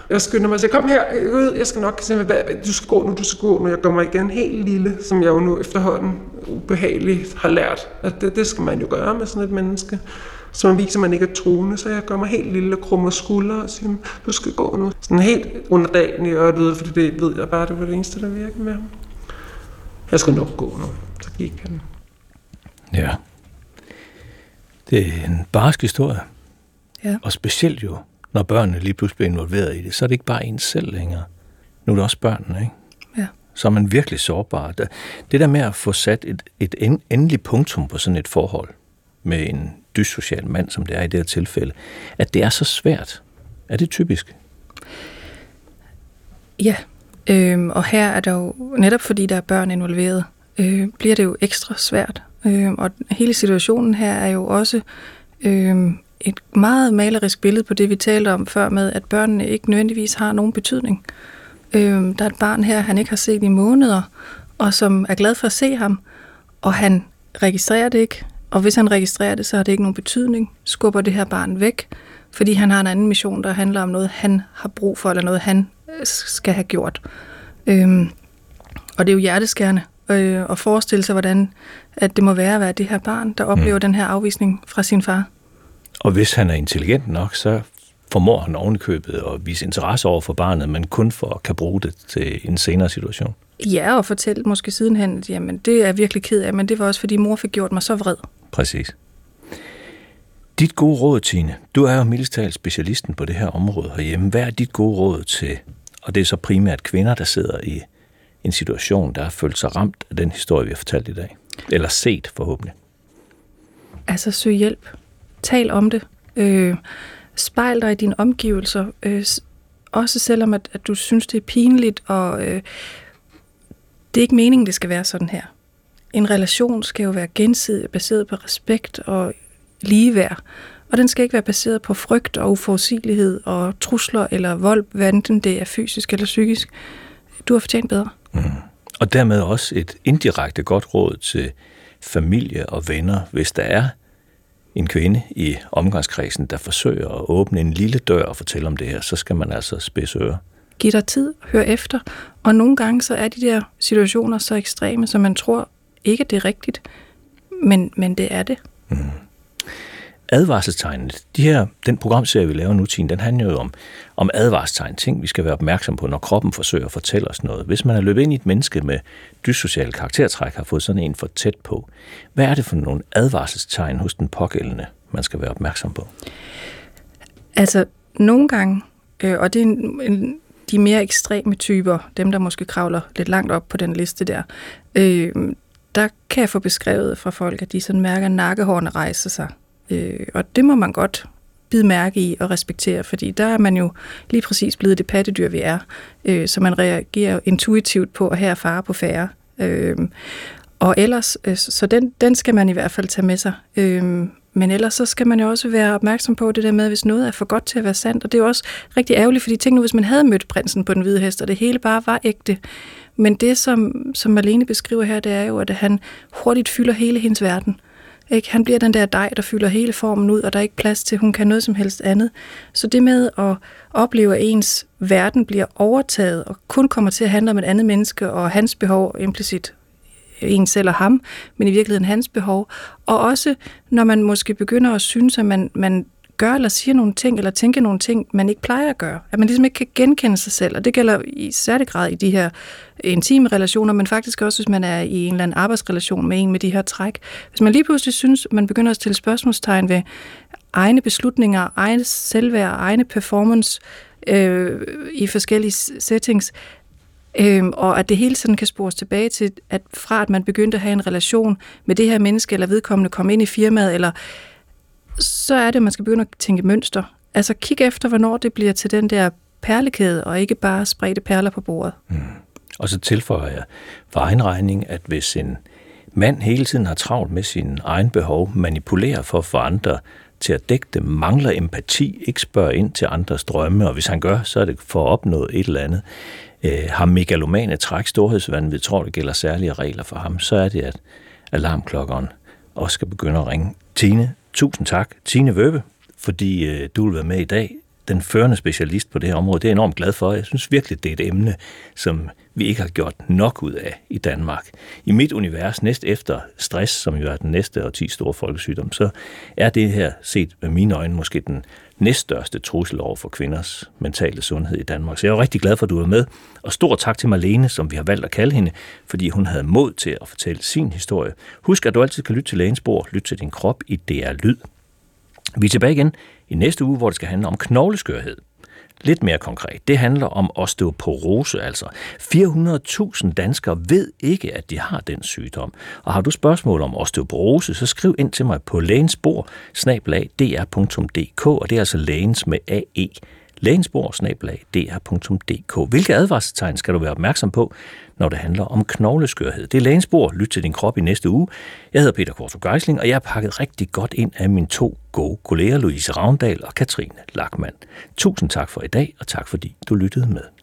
Jeg skynder mig og siger, kom her ud, jeg skal nok se, du skal gå nu, du skal gå nu. Jeg går mig igen helt lille, som jeg jo nu efterhånden ubehageligt har lært. At det, det skal man jo gøre med sådan et menneske. Så man viser, at man ikke er troende, så jeg gør mig helt lille og krummer skuldre og siger, du skal gå nu. Sådan helt under dagen i øret, fordi det ved jeg bare, det var det eneste, der virkede med ham. Jeg skal nok gå nu. Så gik han. Ja. Det er en barsk historie. Ja. Og specielt jo, når børnene lige pludselig bliver involveret i det, så er det ikke bare en selv længere. Nu er det også børnene, ikke? Ja. Så er man virkelig sårbar. Det der med at få sat et, et endeligt punktum på sådan et forhold med en dyssocial mand, som det er i det her tilfælde, at det er så svært. Er det typisk? Ja, øhm, og her er der jo, netop fordi der er børn involveret, øh, bliver det jo ekstra svært. Øh, og hele situationen her er jo også øh, et meget malerisk billede på det, vi talte om før med, at børnene ikke nødvendigvis har nogen betydning. Øh, der er et barn her, han ikke har set i måneder, og som er glad for at se ham, og han registrerer det ikke, og hvis han registrerer det, så har det ikke nogen betydning, skubber det her barn væk, fordi han har en anden mission, der handler om noget, han har brug for, eller noget, han øh, skal have gjort. Øhm, og det er jo hjerteskærende øh, at forestille sig, hvordan at det må være at være det her barn, der oplever mm. den her afvisning fra sin far. Og hvis han er intelligent nok, så formår han ovenikøbet at vise interesse over for barnet, men kun for at kan bruge det til en senere situation. Ja, og fortælle måske sidenhen, at jamen, det er jeg virkelig ked af, men det var også, fordi mor fik gjort mig så vred. Præcis. Dit gode råd, Tine, du er jo mildest specialisten på det her område herhjemme. Hvad er dit gode råd til, og det er så primært kvinder, der sidder i en situation, der har følt sig ramt af den historie, vi har fortalt i dag? Eller set forhåbentlig. Altså søg hjælp. Tal om det. Øh, spejl dig i dine omgivelser. Øh, også selvom at, at du synes, det er pinligt, og øh, det er ikke meningen, det skal være sådan her. En relation skal jo være gensidig, baseret på respekt og ligeværd. Og den skal ikke være baseret på frygt og uforudsigelighed og trusler eller vold, hvad enten det er fysisk eller psykisk. Du har fortjent bedre. Mm. Og dermed også et indirekte godt råd til familie og venner, hvis der er en kvinde i omgangskredsen, der forsøger at åbne en lille dør og fortælle om det her, så skal man altså spidse ører. Giv dig tid, hør efter. Og nogle gange så er de der situationer så ekstreme, så man tror ikke, det er rigtigt, men, men det er det. Mm advarselstegnet. De her, den programserie, vi laver nu, Tine, den handler jo om, om advarselstegn, ting, vi skal være opmærksom på, når kroppen forsøger at fortælle os noget. Hvis man er løbet ind i et menneske med dyssociale karaktertræk, har fået sådan en for tæt på, hvad er det for nogle advarselstegn hos den pågældende, man skal være opmærksom på? Altså, nogle gange, øh, og det er en, en, de mere ekstreme typer, dem der måske kravler lidt langt op på den liste der, øh, der kan jeg få beskrevet fra folk, at de sådan mærker, at nakkehårene rejser sig. Øh, og det må man godt bide mærke i og respektere, fordi der er man jo lige præcis blevet det pattedyr, vi er. Øh, så man reagerer intuitivt på, at her er fare på færre. Øh, og ellers, øh, så den, den skal man i hvert fald tage med sig. Øh, men ellers så skal man jo også være opmærksom på det der med, hvis noget er for godt til at være sandt. Og det er jo også rigtig ærgerligt, fordi tænk nu, hvis man havde mødt prinsen på den hvide hest, og det hele bare var ægte. Men det, som, som Marlene beskriver her, det er jo, at han hurtigt fylder hele hendes verden. Ikke? Han bliver den der dej, der fylder hele formen ud, og der er ikke plads til, at hun kan noget som helst andet. Så det med at opleve, at ens verden bliver overtaget, og kun kommer til at handle om et andet menneske, og hans behov implicit en selv og ham, men i virkeligheden hans behov. Og også når man måske begynder at synes, at man, man gør eller siger nogle ting, eller tænker nogle ting, man ikke plejer at gøre. At man ligesom ikke kan genkende sig selv, og det gælder i særlig grad i de her intime relationer, men faktisk også, hvis man er i en eller anden arbejdsrelation med en med de her træk. Hvis man lige pludselig synes, man begynder at stille spørgsmålstegn ved egne beslutninger, egne selvværd, egne performance øh, i forskellige settings, Øhm, og at det hele sådan kan spores tilbage til, at fra at man begyndte at have en relation med det her menneske, eller vedkommende kom ind i firmaet, eller så er det, at man skal begynde at tænke mønster. Altså kig efter, hvornår det bliver til den der perlekæde, og ikke bare spredte perler på bordet. Mm. Og så tilføjer jeg for egen regning, at hvis en mand hele tiden har travlt med sin egen behov, manipulerer for at få andre til at dække det, mangler empati, ikke spørger ind til andres drømme, og hvis han gør, så er det for at opnå et eller andet, øh, har megalomane træk storhedsvandet, tror det gælder særlige regler for ham, så er det, at alarmklokkeren også skal begynde at ringe. Tine, tusind tak. Tine Vøbe, fordi øh, du vil være med i dag. Den førende specialist på det her område. Det er jeg enormt glad for. Jeg synes virkelig, det er et emne, som vi ikke har gjort nok ud af i Danmark. I mit univers, næst efter stress, som jo er den næste og 10 store folkesygdom, så er det her set med mine øjne måske den næststørste trussel over for kvinders mentale sundhed i Danmark. Så jeg er rigtig glad for, at du er med. Og stor tak til Marlene, som vi har valgt at kalde hende, fordi hun havde mod til at fortælle sin historie. Husk, at du altid kan lytte til lægens bord, lytte til din krop i DR Lyd. Vi er tilbage igen i næste uge, hvor det skal handle om knogleskørhed. Lidt mere konkret, det handler om osteoporose, altså. 400.000 danskere ved ikke, at de har den sygdom. Og har du spørgsmål om osteoporose, så skriv ind til mig på lægensbord, og det er altså lægens med AE lægensbord.dr.dk. Hvilke advarselstegn skal du være opmærksom på, når det handler om knogleskørhed? Det er lægensbord. Lyt til din krop i næste uge. Jeg hedder Peter Korto Geisling, og jeg har pakket rigtig godt ind af mine to gode kolleger, Louise Ravndal og Katrine Lackmann. Tusind tak for i dag, og tak fordi du lyttede med.